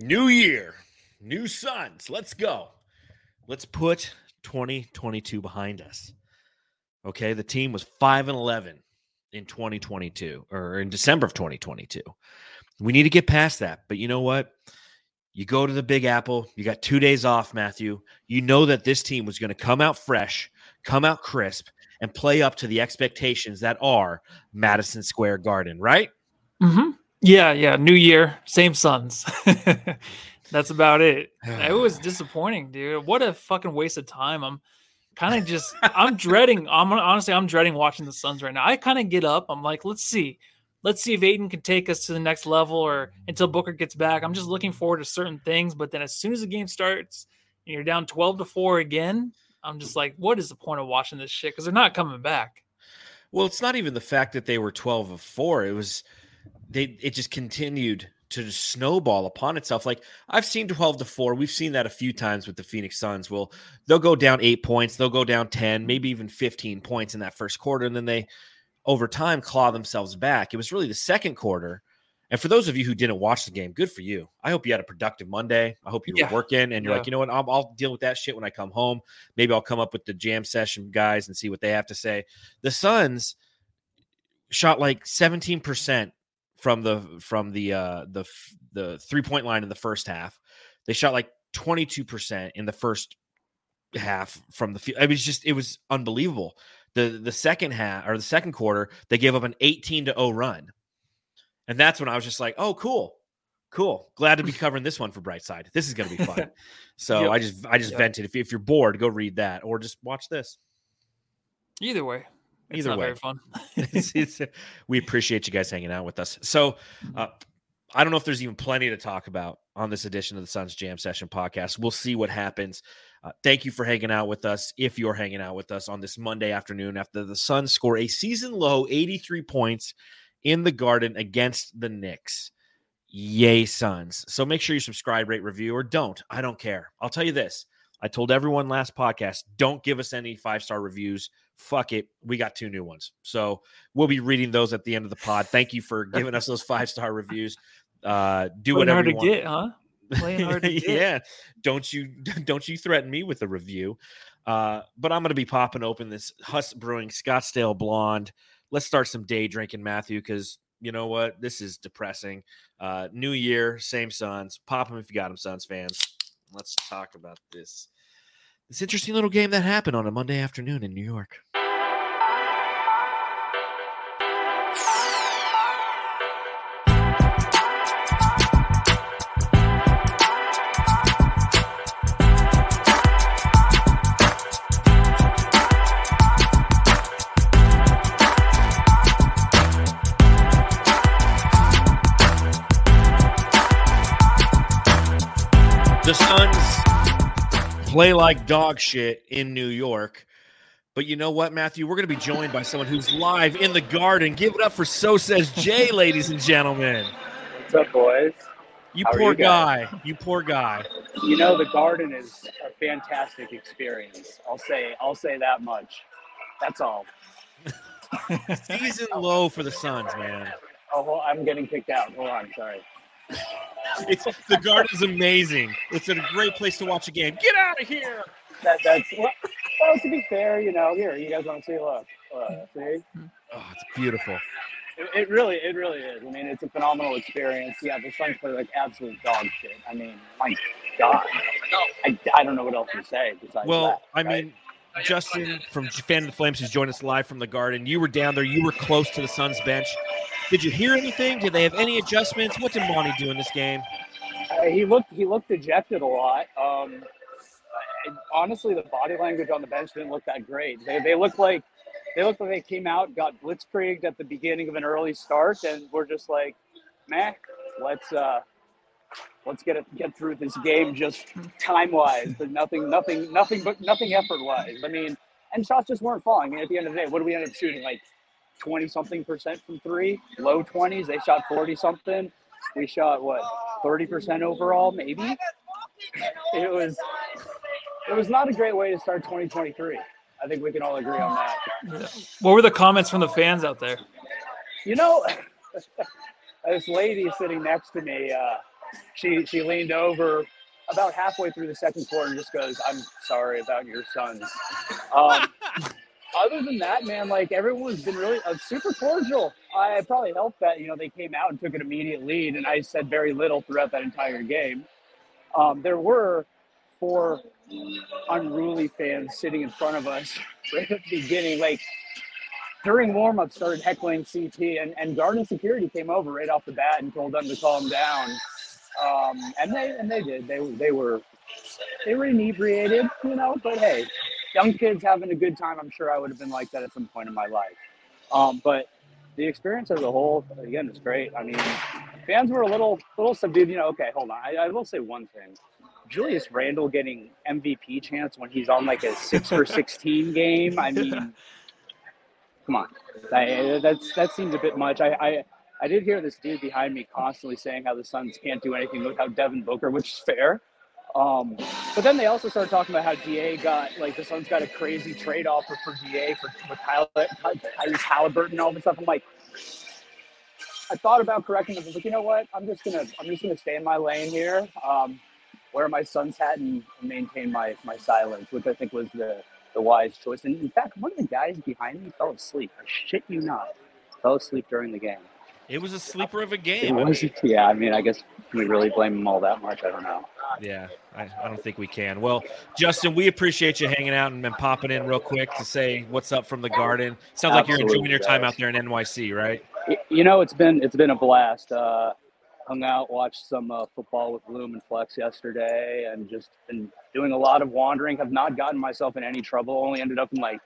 New year, new Suns. Let's go. Let's put 2022 behind us. Okay, the team was 5 and 11 in 2022 or in December of 2022. We need to get past that. But you know what? You go to the Big Apple, you got 2 days off, Matthew. You know that this team was going to come out fresh, come out crisp and play up to the expectations that are Madison Square Garden, right? Mhm. Yeah, yeah, new year, same Suns. That's about it. It was disappointing, dude. What a fucking waste of time. I'm kind of just I'm dreading. I'm honestly I'm dreading watching the Suns right now. I kind of get up. I'm like, let's see. Let's see if Ayton can take us to the next level or until Booker gets back. I'm just looking forward to certain things, but then as soon as the game starts and you're down 12 to 4 again, I'm just like, what is the point of watching this shit? Because they're not coming back. Well, it's not even the fact that they were 12 of 4. It was they it just continued to just snowball upon itself. Like I've seen 12 to 4. We've seen that a few times with the Phoenix Suns. Well, they'll go down 8 points, they'll go down 10, mm-hmm. maybe even 15 points in that first quarter and then they over time claw themselves back. It was really the second quarter. And for those of you who didn't watch the game, good for you. I hope you had a productive Monday. I hope you were Yeah. working and you're Yeah. like, you know what? I'll, I'll deal with that shit when I come home. Maybe I'll come up with the jam session guys and see what they have to say. The Suns shot like 17% from the from the uh the the three point line in the first half. They shot like 22% in the first half from the field. It was just it was unbelievable. The the second half or the second quarter, they gave up an 18 to 0 run. And that's when I was just like, "Oh, cool. Cool. Glad to be covering this one for Brightside. This is going to be fun." So Yep. I just I just Yep. vented. If, if you're bored, go read that or just watch this. Either way. Either way. very fun. It's- it's- we appreciate you guys hanging out with us. So, Mm-hmm. uh, I don't know if there's even plenty to talk about on this edition of the Suns Jam Session podcast. We'll see what happens. Uh, thank you for hanging out with us. If you're hanging out with us on this Monday afternoon after the Suns score a season low 83 points in the Garden against the Knicks. Yay, Suns. So make sure you subscribe, rate, review, or don't. I don't care. I'll tell you this. I told everyone last podcast, don't give us any five star reviews. Fuck it. We got two new ones. So we'll be reading those at the end of the pod. Thank you for giving us those five star reviews. Uh, do Playing whatever hard you to want. get, huh? Playing hard to get. yeah. Don't you don't you threaten me with a review. Uh, but I'm gonna be popping open this Huss Brewing Scottsdale Blonde. Let's start some day drinking, Matthew, because you know what? This is depressing. Uh, new year, same Suns. Pop them if you got them, Suns fans. Let's talk about this. This interesting little game that happened on a Monday afternoon in New York. Play like dog shit in New York. But you know what, Matthew? We're going to be joined by someone who's live in the garden. Give it up for So Says Jay, ladies and gentlemen. What's up, boys? You How poor you guy. You poor guy. You know the garden is a fantastic experience. I'll say I'll say that much. That's all. Season low for the Suns, man. Oh, well, I'm getting kicked out. Hold on, sorry. It's the garden's amazing. It's a great place to watch a game. Get out of here. That that's well, well, to be fair, you know, here you guys want to see? Look, uh, see, Oh, it's beautiful. it, it really, it really is. I mean, it's a phenomenal experience. Yeah, the Suns play like absolute dog shit. I mean, my God, I, I don't know what else to say besides Well, that. I right? mean, Justin from Fan of the Flames who's joined us live from the garden. You were down there. You were close to the Suns bench. Did you hear anything? Did they have any adjustments? What did Monty do in this game? Uh, he looked he looked dejected a lot. Um, honestly, the body language on the bench didn't look that great. They they looked like they looked like they came out, got blitzkrieged at the beginning of an early start, and we're just like, meh, let's uh, let's get it get through this game just time wise, but nothing nothing nothing but nothing effort wise. I mean, and shots just weren't falling. I mean, at the end of the day, what do we end up shooting? Like twenty something percent from three, low twenties. They shot forty something. We shot what thirty percent overall, maybe. It was it was not a great way to start 2023. I think we can all agree on that. What were the comments from the fans out there? You know, this lady sitting next to me, uh, she she leaned over about halfway through the second quarter and just goes, "I'm sorry about your sons." Um, other than that, man, like everyone's been really uh, super cordial. I probably helped that you know they came out and took an immediate lead, and I said very little throughout that entire game. Um, there were four unruly fans sitting in front of us right at the beginning, like during warm-up started heckling CT and, and Garden Security came over right off the bat and told them to calm down. Um, and they and they did. They they were they were inebriated, you know, but hey, young kids having a good time. I'm sure I would have been like that at some point in my life. Um, but the experience as a whole, again, is great. I mean, fans were a little little subdued. You know, okay, hold on. I, I will say one thing. Julius Randle getting MVP chance when he's on like a six for sixteen game. I mean, come on, I, that's that seems a bit much. I, I I did hear this dude behind me constantly saying how the Suns can't do anything without Devin Booker, which is fair. Um, but then they also started talking about how Da got like the Suns got a crazy trade offer for Da for with Tyrese Halliburton and all this stuff. I'm like, I thought about correcting them. I was like, you know what? I'm just gonna I'm just gonna stay in my lane here, um, wear my Suns hat and maintain my my silence, which I think was the the wise choice. And in fact, one of the guys behind me fell asleep. I shit you not, fell asleep during the game. It was a sleeper of a game. Was, yeah, I mean, I guess we really blame them all that much. I don't know. Yeah, I, I don't think we can. Well, Justin, we appreciate you hanging out and, and popping in real quick to say what's up from the garden. Sounds like you're enjoying your time out there in NYC, right? You know, it's been it's been a blast. Uh, hung out, watched some uh, football with Bloom and Flex yesterday, and just been doing a lot of wandering. Have not gotten myself in any trouble. Only ended up in like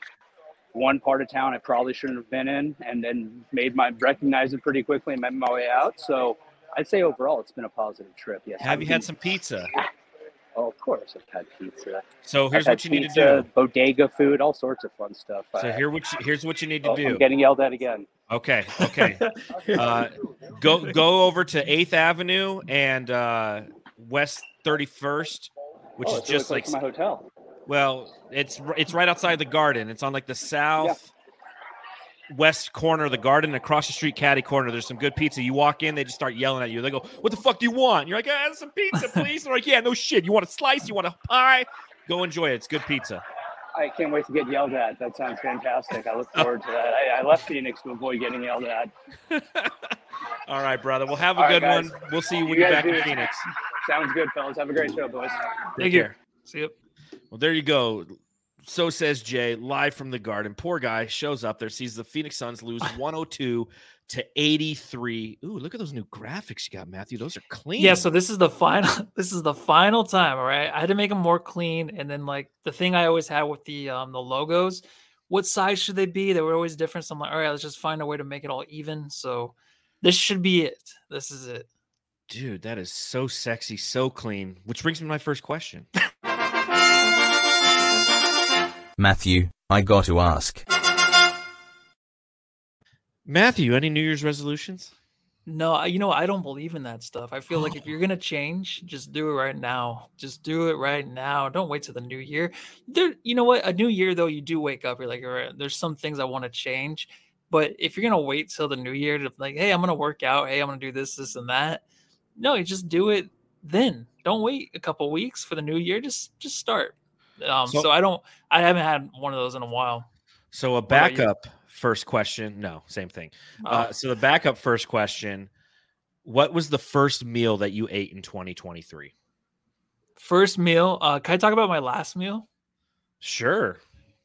one part of town I probably shouldn't have been in, and then made my recognize it pretty quickly and made my way out. So I'd say overall it's been a positive trip. Yes. Have you had some pizza? Oh, of course I've had pizza. So here's what you had need to do. Bodega food, all sorts of fun stuff. So here what you, here's what you need to oh, do. I'm getting yelled at again. Okay, okay. Uh, go go over to Eighth Avenue and uh, West Thirty First, which oh, is it's really just like my hotel. Well, it's it's right outside the garden. It's on like the south west corner of the garden, across the street, caddy corner. There's some good pizza. You walk in, they just start yelling at you. They go, "What the fuck do you want?" You're like, "I "Ah, some pizza, please." They're like, "Yeah, no shit. You want a slice? You want a pie? Go enjoy it. It's good pizza." I can't wait to get yelled at. That sounds fantastic. I look forward to that. I, I left Phoenix to avoid getting yelled at. All right, brother. Well, have a All right, good guys. one. We'll see you when You you are back in Phoenix. Sounds good, fellas. Have a great show, boys. Take Thank you. care. See you. Well, there you go. So says Jay, live from the garden. Poor guy shows up there, sees the Phoenix Suns lose 102 to 83. Ooh, look at those new graphics you got, Matthew. Those are clean. Yeah, so this is the final this is the final time, all right? I had to make them more clean and then like the thing I always had with the um the logos, what size should they be? They were always different. So I'm like, all right, let's just find a way to make it all even. So this should be it. This is it. dude, that is so sexy, so clean. Which brings me to my first question. Matthew, I got to ask. Matthew, any New Year's resolutions? No, I- you know, I don't believe in that stuff. I feel like if you're gonna change, just do it right now. Just do it right now. Don't wait till the new year. There, you know what? A new year though, you do wake up. You're like, all right, there's some things I want to change. But if you're gonna wait till the new year to like, hey, I'm gonna work out. Hey, I'm gonna do this, this, and that. No, you just do it then. Don't wait a couple weeks for the new year. Just, just start. Um, So- so, I don't. I haven't had one of those in a while. So a backup first question. No, same thing. Uh, Uh, so the backup first question. What was the first meal that you ate in 2023? first meal. Uh, can I talk about my last meal? Sure.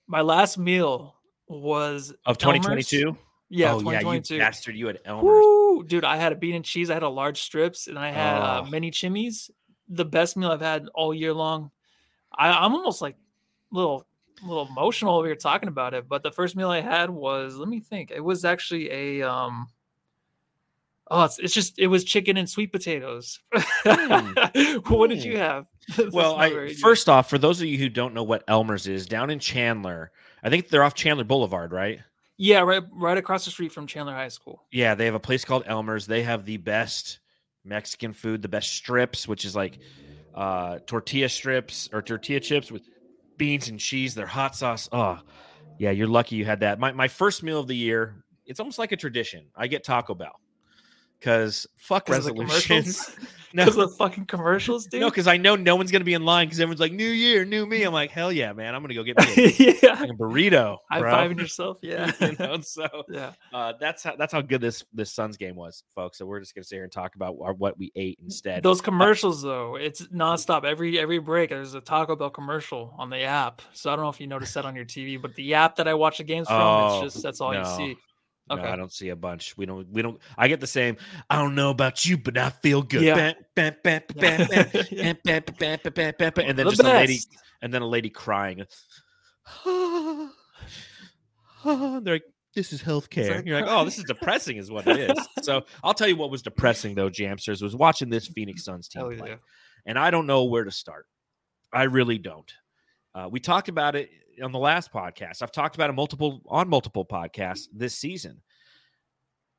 My last meal was Of 2022? Yeah, oh, yeah, you 2022. bastard. You had Elmer's. Woo! Dude, I had a bean and cheese. I had a large strips, and I had uh, Oh. mini chimneys. The best meal I've had all year long. I, I'm almost like a little, little emotional over here talking about it. But the first meal I had was, let me think. It was actually a um. Oh, it's, it's just it was chicken and sweet potatoes. what did you have? Well, I, first off, for those of you who don't know what Elmer's is, down in Chandler, I think they're off Chandler Boulevard, right? yeah, right, right across the street from Chandler High School. Yeah, they have a place called Elmer's. They have the best Mexican food, the best strips, which is like uh, tortilla strips or tortilla chips with beans and cheese. Their hot sauce. Oh, yeah, you're lucky you had that. My my first meal of the year. It's almost like a tradition. I get Taco Bell. Because fuck resolutions. commercials? no, the fucking commercials, dude. no, because I know no one's gonna be in line because everyone's like, "New year, new me." I'm like, "Hell yeah, man! I'm gonna go get me a yeah. fucking burrito, High bro." fiving yourself. Yeah. you know, so yeah. uh, that's how that's how good this this Suns game was, folks. So we're just gonna sit here and talk about our, what we ate instead. Those commercials though, it's nonstop. Every every break, there's a Taco Bell commercial on the app. So I don't know if you noticed that on your TV, but the app that I watch the games from, Oh, it's just that's all you no. Okay. No, I don't see a bunch. We don't. We don't. I get the same. I don't know about you, but I feel good. Yeah. And then the just best. a lady, and then a lady crying. They're like, "This is healthcare." You're like, "Oh, this is depressing," is what it is. so I'll tell you what was depressing though, Jamsters, was watching this Phoenix Suns team yeah. play, and I don't know where to start. I really don't. Uh, we talked about it on the last podcast. I've talked about it multiple on multiple podcasts this season.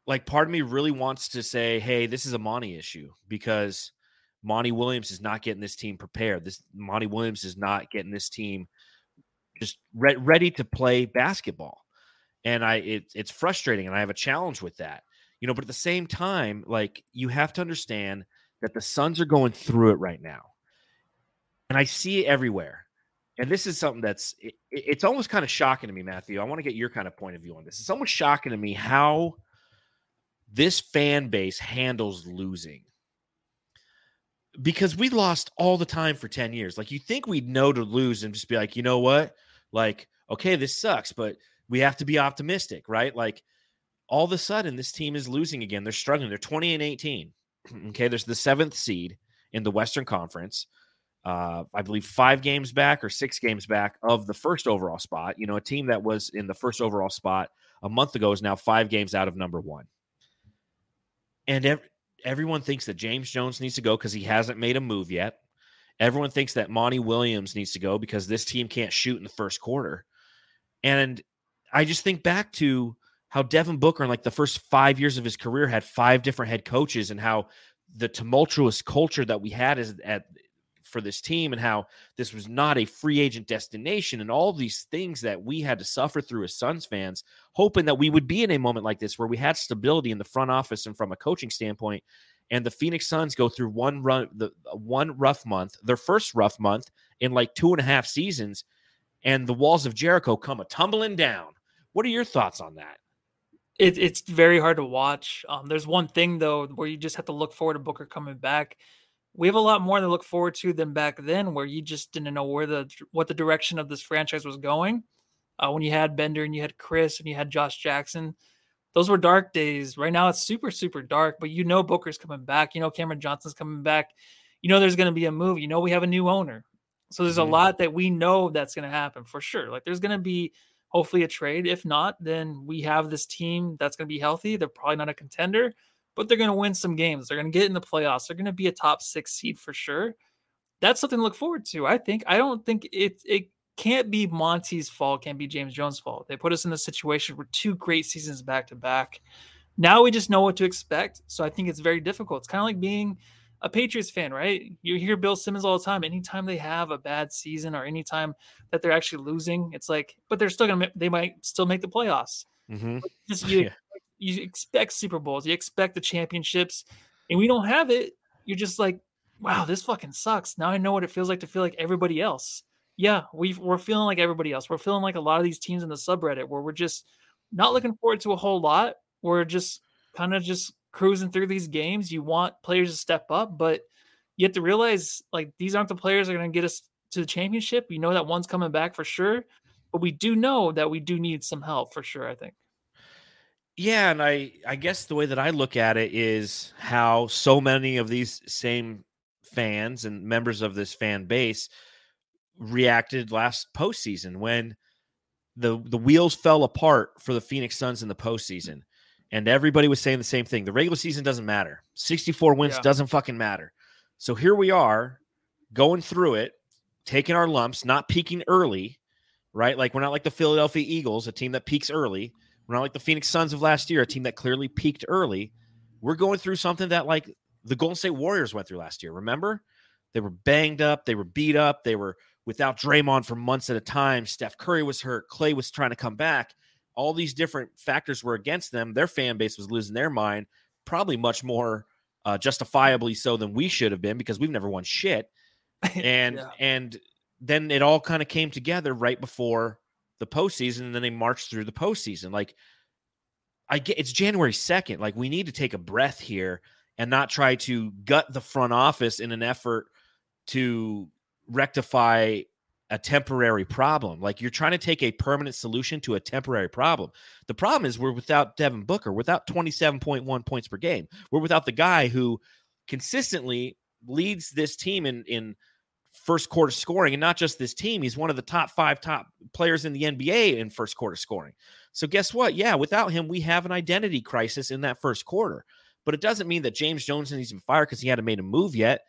Like part of me really wants to say, "Hey, this is a Monty issue because Monty Williams is not getting this team prepared. This Monty Williams is not getting this team just re- ready to play basketball." And I, it, it's frustrating, and I have a challenge with that, you know. But at the same time, like you have to understand that the Suns are going through it right now, and I see it everywhere and this is something that's it, it's almost kind of shocking to me matthew. I want to get your kind of point of view on this. It's almost shocking to me how this fan base handles losing. Because we lost all the time for 10 years. Like you think we'd know to lose and just be like you know what? Like okay this sucks but we have to be optimistic right? Like all of a sudden this team is losing again. They're struggling. They're 20 and 18 okay there's the seventh seed in the western conference uh, I believe five games back or six games back of the first overall spot. You know, a team that was in the first overall spot a month ago is now five games out of number one. And ev- everyone thinks that James Jones needs to go because he hasn't made a move yet. Everyone thinks that Monty Williams needs to go because this team can't shoot in the first quarter. And I just think back to how Devin Booker in like the first five years of his career had five different head coaches and how the tumultuous culture that we had is at for this team and how this was not a free agent destination and all these things that we had to suffer through as Suns fans, hoping that we would be in a moment like this where we had stability in the front office and from a coaching standpoint. And the Phoenix Suns go through one run, the one rough month, their first rough month in like two and a half seasons, and the walls of Jericho come a tumbling down. What are your thoughts on that? It, it's very hard to watch. Um, there's one thing though where you just have to look forward to Booker coming back. We have a lot more to look forward to than back then, where you just didn't know where the what the direction of this franchise was going. Uh, when you had Bender and you had Chriss and you had Josh Jackson, those were dark days. Right now it's super super dark, but you know Booker's coming back. You know Cameron Johnson's coming back. You know there's going to be a move. You know we have a new owner. So there's Mhm. a lot that we know that's going to happen for sure. Like there's going to be hopefully a trade. If not, then we have this team that's going to be healthy. They're probably not a contender, but they're going to win some games. They're going to get in the playoffs. They're going to be a top six seed for sure. That's something to look forward to. I think. I don't think it it can't be Monty's fault. Can't be James Jones' fault. They put us in this situation for two great seasons back to back. Now we just know what to expect. So I think it's very difficult. It's kind of like being a Patriots fan, right? You hear Bill Simmons all the time. Anytime they have a bad season or anytime that they're actually losing, it's like, but they're still gonna, they might still make the playoffs. Mm-hmm. Just you, Yeah. You expect Super Bowls, you expect the championships, and we don't have it. You're just like, wow, this fucking sucks. Now I know what it feels like to feel like everybody else. Yeah, we we're feeling like everybody else. We're feeling like a lot of these teams in the subreddit where we're just not looking forward to a whole lot. We're just kind of just cruising through these games. You want players to step up, but you have to realize like these aren't the players that are going to get us to the championship. We know that one's coming back for sure, but we do know that we do need some help for sure. I think. Yeah, and I I guess the way that I look at it is how so many of these same fans and members of this fan base reacted last postseason when the the wheels fell apart for the Phoenix Suns in the postseason. And everybody was saying the same thing. The regular season doesn't matter. 64 wins Yeah. doesn't fucking matter. So here we are going through it, taking our lumps, not peaking early, right? Like we're not like the Philadelphia Eagles, a team that peaks early. We're not like the Phoenix Suns of last year, a team that clearly peaked early. We're going through something that like the Golden State Warriors went through last year. Remember? They were banged up, they were beat up, they were without Draymond for months at a time. Steph Curry was hurt, Clay was trying to come back. All these different factors were against them. Their fan base was losing their mind. probably much more uh, justifiably so than we should have been because we've never won shit. And Yeah. and then it all kind of came together right before the postseason, and then they march through the postseason. Like I get it's January 2nd. Like we need to take a breath here and not try to gut the front office in an effort to rectify a temporary problem. Like you're trying to take a permanent solution to a temporary problem. The problem is we're without Devin Booker, without 27.1 points per game. We're without the guy who consistently leads this team in in first quarter scoring and not just this team. He's one of the top 5 top players in the NBA in first quarter scoring. So guess what? Yeah, without him we have an identity crisis in that first quarter. But it doesn't mean that James Jones needs to be fired because he hadn't made a move yet.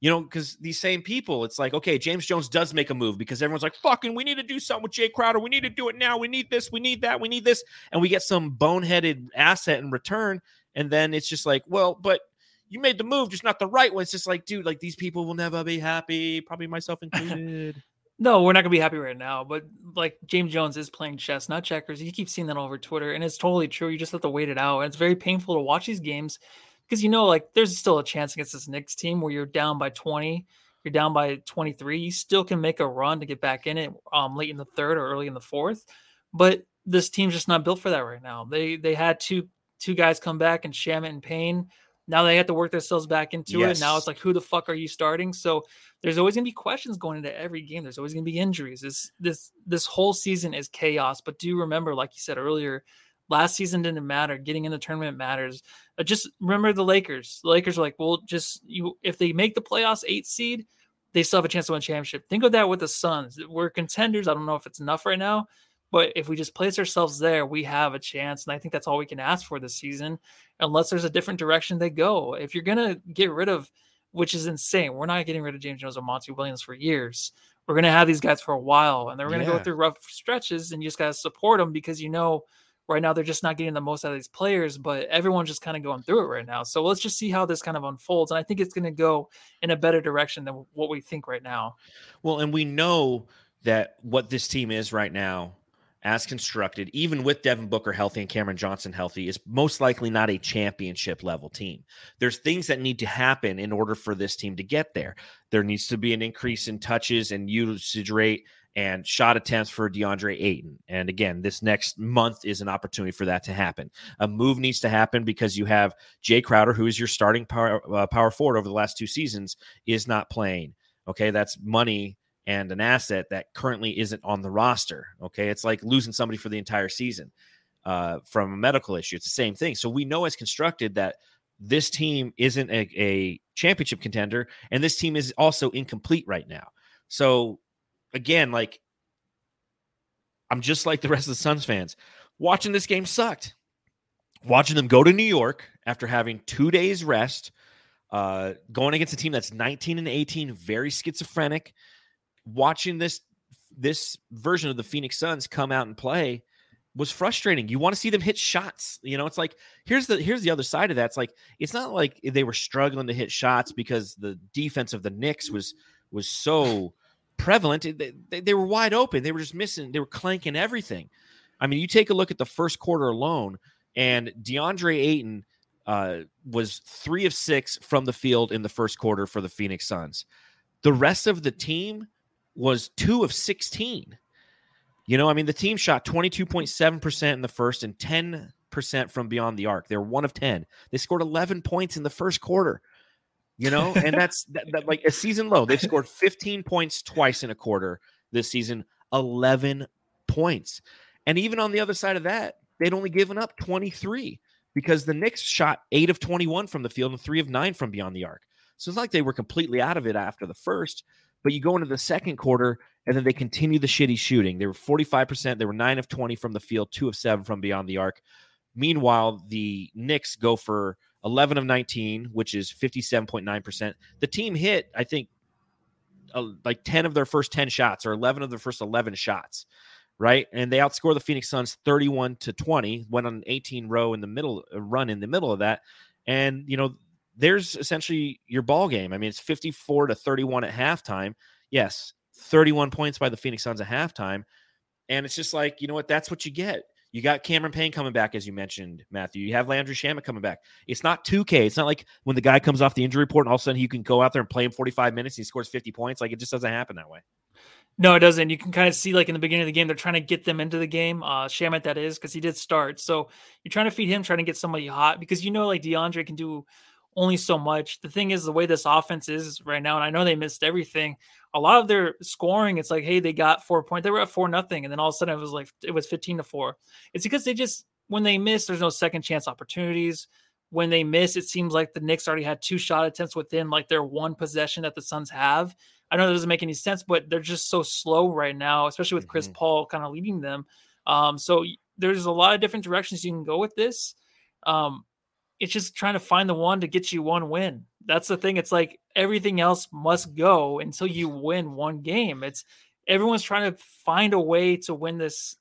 You know, because these same people, it's like, okay, James Jones does make a move because everyone's like, fucking, we need to do something with Jay Crowder. We need to do it now. We need this. We need that. We need this. And we get some boneheaded asset in return. And then it's just like, well, but you made the move, just not the right one. It's just like, dude, like these people will never be happy, probably myself included. No, we're not gonna be happy right now. But like James Jones is playing chess, not checkers. You keep seeing that all over Twitter, and it's totally true. You just have to wait it out. And it's very painful to watch these games because you know, like, there's still a chance against this Knicks team where you're down by 20, you're down by 23. You still can make a run to get back in it um, late in the third or early in the fourth. But this team's just not built for that right now. They they had two two guys come back and Shamet and Payne. Now they have to work themselves back into it. Now it's like, who the fuck are you starting? So there's always gonna be questions going into every game. There's always gonna be injuries. This this this whole season is chaos. But do remember, like you said earlier, last season didn't matter. Getting in the tournament matters. Uh, just remember the Lakers. The Lakers are like, well, just you if they make the playoffs eight seed, they still have a chance to win a championship. Think of that with the Suns. We're contenders. I don't know if it's enough right now, but if we just place ourselves there, we have a chance. And I think that's all we can ask for this season, unless there's a different direction they go. If you're gonna get rid of, which is insane, we're not getting rid of James Jones or Monty Williams for years. We're gonna have these guys for a while, and they're gonna go through rough stretches, and you just gotta support them because you know right now they're just not getting the most out of these players, but everyone's just kind of going through it right now. So let's just see how this kind of unfolds. And I think it's going to go in a better direction than what we think right now. Well, and we know that what this team is right now, as constructed, even with Devin Booker healthy and Cameron Johnson healthy, is most likely not a championship level team. There's things that need to happen in order for this team to get there. There needs to be an increase in touches and usage rate and shot attempts for DeAndre Ayton. And again, this next month is an opportunity for that to happen. A move needs to happen because you have Jay Crowder, who is your starting power, uh, power forward over the last two seasons, is not playing. Okay, that's money and an asset that currently isn't on the roster. Okay, it's like losing somebody for the entire season uh, from a medical issue. It's the same thing. So we know as constructed that this team isn't a, a championship contender, and this team is also incomplete right now. So again, like I'm just like the rest of the Suns fans. Watching this game sucked. Watching them go to New York after having two days rest, uh, going against a team that's 19 and 18, very schizophrenic. Watching this this version of the Phoenix Suns come out and play was frustrating. You want to see them hit shots. You know, it's like here's the here's the other side of that. It's like it's not like they were struggling to hit shots because the defense of the Knicks was was so prevalent. They, they, they were wide open. They were just missing. They were clanking everything. I mean, you take a look at the first quarter alone, and DeAndre Ayton uh, was three of six from the field in the first quarter for the Phoenix Suns. The rest of the team was two of 16. You know, I mean, the team shot 22.7% in the first and 10% from beyond the arc. They're one of 10. They scored 11 points in the first quarter. You know, and that's that, that, like a season low. They've scored 15 points twice in a quarter this season, 11 points. And even on the other side of that, they'd only given up 23 because the Knicks shot eight of 21 from the field and three of nine from beyond the arc. So it's like they were completely out of it after the first. But you go into the second quarter and then they continue the shitty shooting. They were 45%. They were nine of 20 from the field, two of seven from beyond the arc. Meanwhile, the Knicks go for 11 of 19, which is 57.9%. The team hit, I think, uh, like 10 of their first 10 shots or 11 of their first 11 shots, right? And they outscore the Phoenix Suns 31 to 20, went on an 18 row in the middle, uh, run in the middle of that. And, you know, there's essentially your ball game. I mean, it's 54 to 31 at halftime. Yes, 31 points by the Phoenix Suns at halftime. And it's just like, you know what? That's what you get. You got Cameron Payne coming back, as you mentioned, Matthew. You have Landry Shamet coming back. It's not 2K. It's not like when the guy comes off the injury report and all of a sudden he can go out there and play him 45 minutes and he scores 50 points. Like it just doesn't happen that way. No, it doesn't. You can kind of see like in the beginning of the game, they're trying to get them into the game. Uh Shamet that is, because he did start. So you're trying to feed him, trying to get somebody hot because you know like DeAndre can do only so much. The thing is the way this offense is right now, and I know they missed everything. A lot of their scoring, it's like, hey, they got four points. They were at four nothing, and then all of a sudden it was like it was 15 to four. It's because they just when they miss, there's no second chance opportunities. When they miss, it seems like the Knicks already had two shot attempts within like their one possession that the Suns have I know that doesn't make any sense, but they're just so slow right now, especially with Chris mm-hmm. Paul kind of leading them. Um, so there's a lot of different directions you can go with this. Um, it's just trying to find the one to get you one win. That's the thing. It's like everything else must go until you win one game. It's everyone's trying to find a way to win this,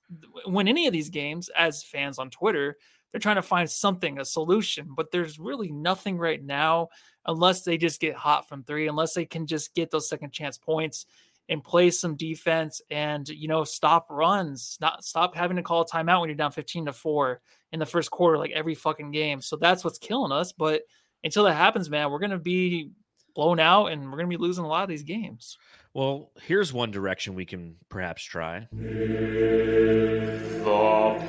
win any of these games as fans on Twitter. They're trying to find something, a solution, but there's really nothing right now unless they just get hot from three, unless they can just get those second chance points and play some defense and you know stop runs, not stop having to call a timeout when you're down 15 to 4 in the first quarter like every fucking game. So that's what's killing us, but until that happens, man, we're going to be blown out and we're going to be losing a lot of these games. Well, here's one direction we can perhaps try. The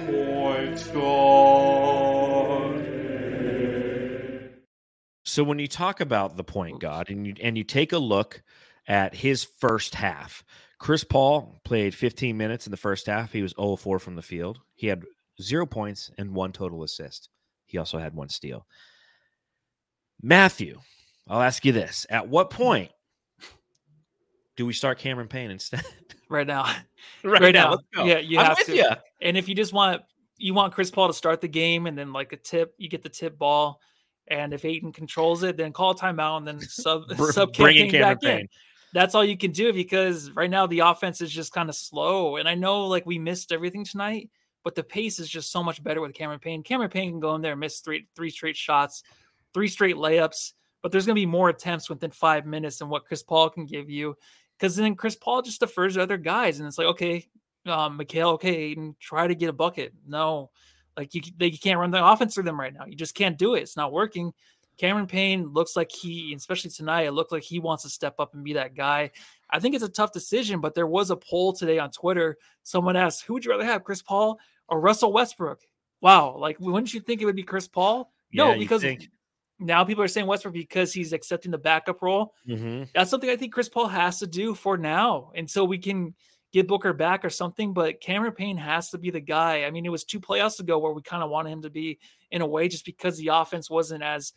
point guard. So when you talk about the point god and you and you take a look at his first half, Chris Paul played 15 minutes in the first half. He was 0 4 from the field. He had zero points and one total assist. He also had one steal. Matthew, I'll ask you this. At what point do we start Cameron Payne instead? Right now. right, right, now. now. Yeah, you I'm have to. You. And if you just want you want Chris Paul to start the game and then like a tip, you get the tip ball and if Ayton controls it, then call timeout and then sub sub bring back in. That's all you can do because right now the offense is just kind of slow. And I know like we missed everything tonight, but the pace is just so much better with Cameron Payne. Cameron Payne can go in there and miss three three straight shots, three straight layups, but there's gonna be more attempts within five minutes than what Chris Paul can give you. Because then Chris Paul just defers to other guys, and it's like, okay, um, Mikal, okay, Ayton, try to get a bucket. No, like you, they can't run the offense through them right now. You just can't do it. It's not working. Cameron Payne looks like he, especially tonight, it looked like he wants to step up and be that guy. I think it's a tough decision, but there was a poll today on Twitter. Someone asked, "Who would you rather have, Chris Paul or Russell Westbrook?" Wow, like wouldn't you think it would be Chris Paul? No, yeah, because now people are saying Westbrook because he's accepting the backup role. Mm-hmm. That's something I think Chris Paul has to do for now, and so we can get Booker back or something, but Cameron Payne has to be the guy. I mean, it was two playoffs ago where we kind of wanted him to be in a way just because the offense wasn't as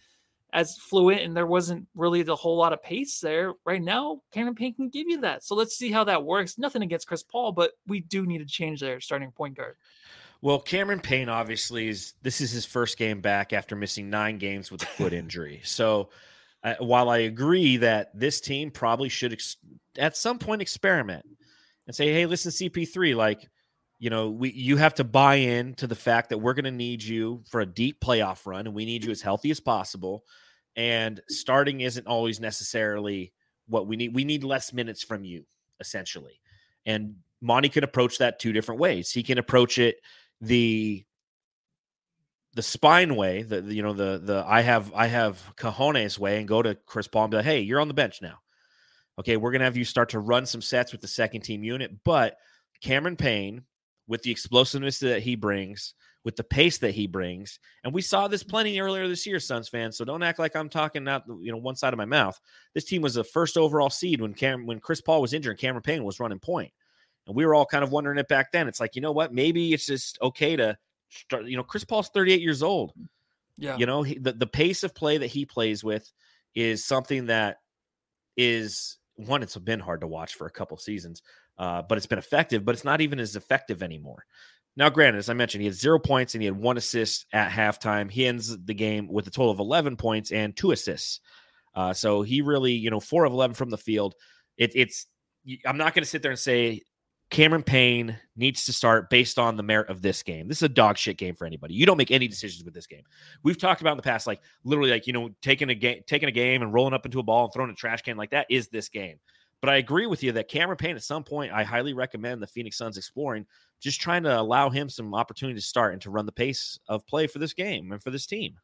as fluent and there wasn't really the whole lot of pace there. Right now, Cameron Payne can give you that. So let's see how that works. Nothing against Chris Paul, but we do need to change their starting point guard. Well, Cameron Payne obviously is this is his first game back after missing nine games with a foot injury. So uh, while I agree that this team probably should ex- at some point experiment and say, hey, listen, CP3, like, you know, we you have to buy in to the fact that we're going to need you for a deep playoff run, and we need you as healthy as possible. And starting isn't always necessarily what we need. We need less minutes from you, essentially. And Monty can approach that two different ways. He can approach it the the spine way, the, the, you know the the I have I have cojones way, and go to Chris Paul and be like, hey, you're on the bench now okay, we're going to have you start to run some sets with the second team unit. But Cameron Payne, with the explosiveness that he brings, with the pace that he brings, and we saw this plenty earlier this year, Suns fans. So don't act like I'm talking out, you know, one side of my mouth. This team was the first overall seed when Cam when Chris Paul was injured and Cameron Payne was running point. And we were all kind of wondering it back then. It's like, you know what? Maybe it's just okay to start, you know, Chris Paul's 38 years old. Yeah. You know, he, the, the pace of play that he plays with is something that is one, it's been hard to watch for a couple seasons, uh, but it's been effective, but it's not even as effective anymore. Now, granted, as I mentioned, he had zero points and he had one assist at halftime. He ends the game with a total of 11 points and two assists. Uh, so he really, you know, four of 11 from the field. It, it's, I'm not going to sit there and say Cameron Payne needs to start based on the merit of this game. This is a dog shit game for anybody. You don't make any decisions with this game. We've talked about in the past, like literally, like you know, taking a game, taking a game and rolling up into a ball and throwing a trash can like that is this game. But I agree with you that Cameron Payne, at some point, I highly recommend the Phoenix Suns exploring, just trying to allow him some opportunity to start and to run the pace of play for this game and for this team.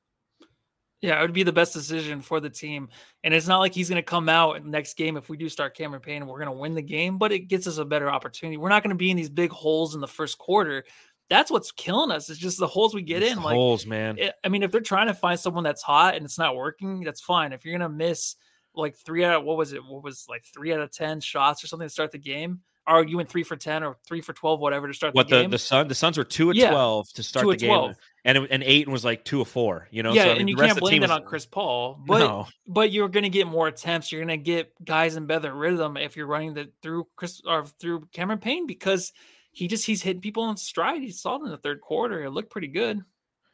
Yeah, it would be the best decision for the team. And it's not like he's going to come out next game if we do start Cameron Payne and we're going to win the game, but it gets us a better opportunity. We're not going to be in these big holes in the first quarter. That's what's killing us. It's just the holes we get It's in. Like, holes, man. it- I mean, if they're trying to find someone that's hot and it's not working, that's fine. If you're gonna miss like three out, what was it? What was like three out of ten shots or something to start the game, or you went three for ten or three for twelve, whatever to start what the the game. the Sun the Suns were two of Yeah, twelve to start two the of game, 12. and it, and eight was like two of four. You know, yeah, so, I mean, and you can't blame that was- on Chris Paul, but no, but you're gonna get more attempts. You're gonna get guys in better rhythm if you're running the through Chris or through Cameron Payne because he just he's hitting people in stride. He saw it in the third quarter. It looked pretty good.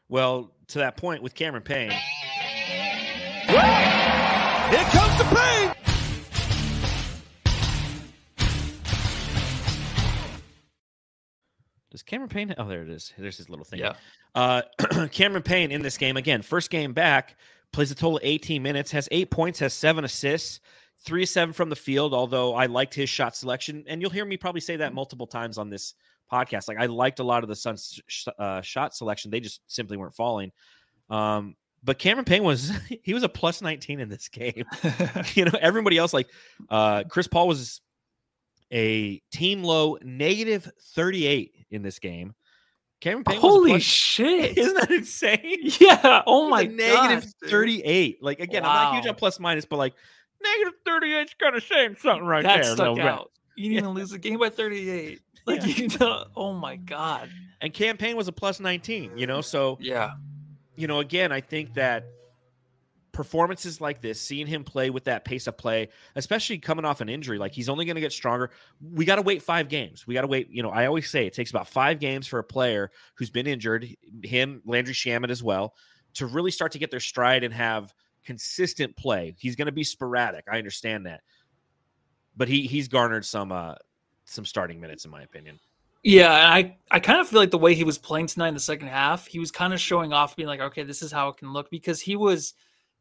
well, to that point with Cameron Payne, Here comes the pain. does Cameron Payne? Oh, there it is. There's his little thing. Yeah. Uh, Cameron Payne in this game again, first game back, plays a total of 18 minutes, has eight points, has seven assists, three of seven from the field. Although I liked his shot selection, and you'll hear me probably say that multiple times on this podcast. Like I liked a lot of the Suns' sh- uh, shot selection; they just simply weren't falling. Um, but Cameron Payne was he was a plus 19 in this game. you know, everybody else like uh, Chris Paul was a team low negative 38 in this game. Cameron Payne was Holy plus- shit! isn't that insane? yeah. Oh my negative dude. 38. Like again, I'm not huge on plus minus, but like negative 38 is kind of saying something right that there. stuck out. You didn't even lose the game by 38. Like Yeah. you know, oh my god. And Cam Payne was a plus 19, you know. So Yeah. You know, again, I think that performances like this, seeing him play with that pace of play, especially coming off an injury, like he's only going to get stronger. We got to wait five games. We got to wait. You know, I always say it takes about five games for a player who's been injured, him, Landry Shamet as well, to really start to get their stride and have consistent play. He's going to be sporadic. I understand that, but he he's garnered some uh some starting minutes in my opinion. Yeah, and I I kind of feel like the way he was playing tonight in the second half, he was kind of showing off, being like, okay, this is how it can look because he was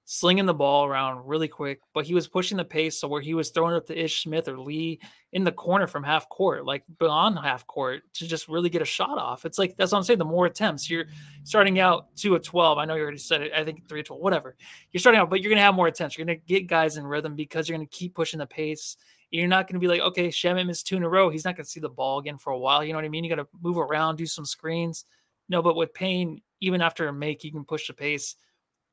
slinging the ball around really quick, but he was pushing the pace so where he was throwing up to Ish Smith or Lee in the corner from half court, like beyond half court, to just really get a shot off. It's like that's what I'm saying. The more attempts you're starting out two of twelve. I know you already said it. I think three of twelve, whatever. You're starting out, but you're gonna have more attempts. You're gonna get guys in rhythm because you're gonna keep pushing the pace. You're not going to be like, okay, Shamet missed two in a row. He's not going to see the ball again for a while. You know what I mean? You got to move around, do some screens. No, but with Payne, even after a make, you can push the pace.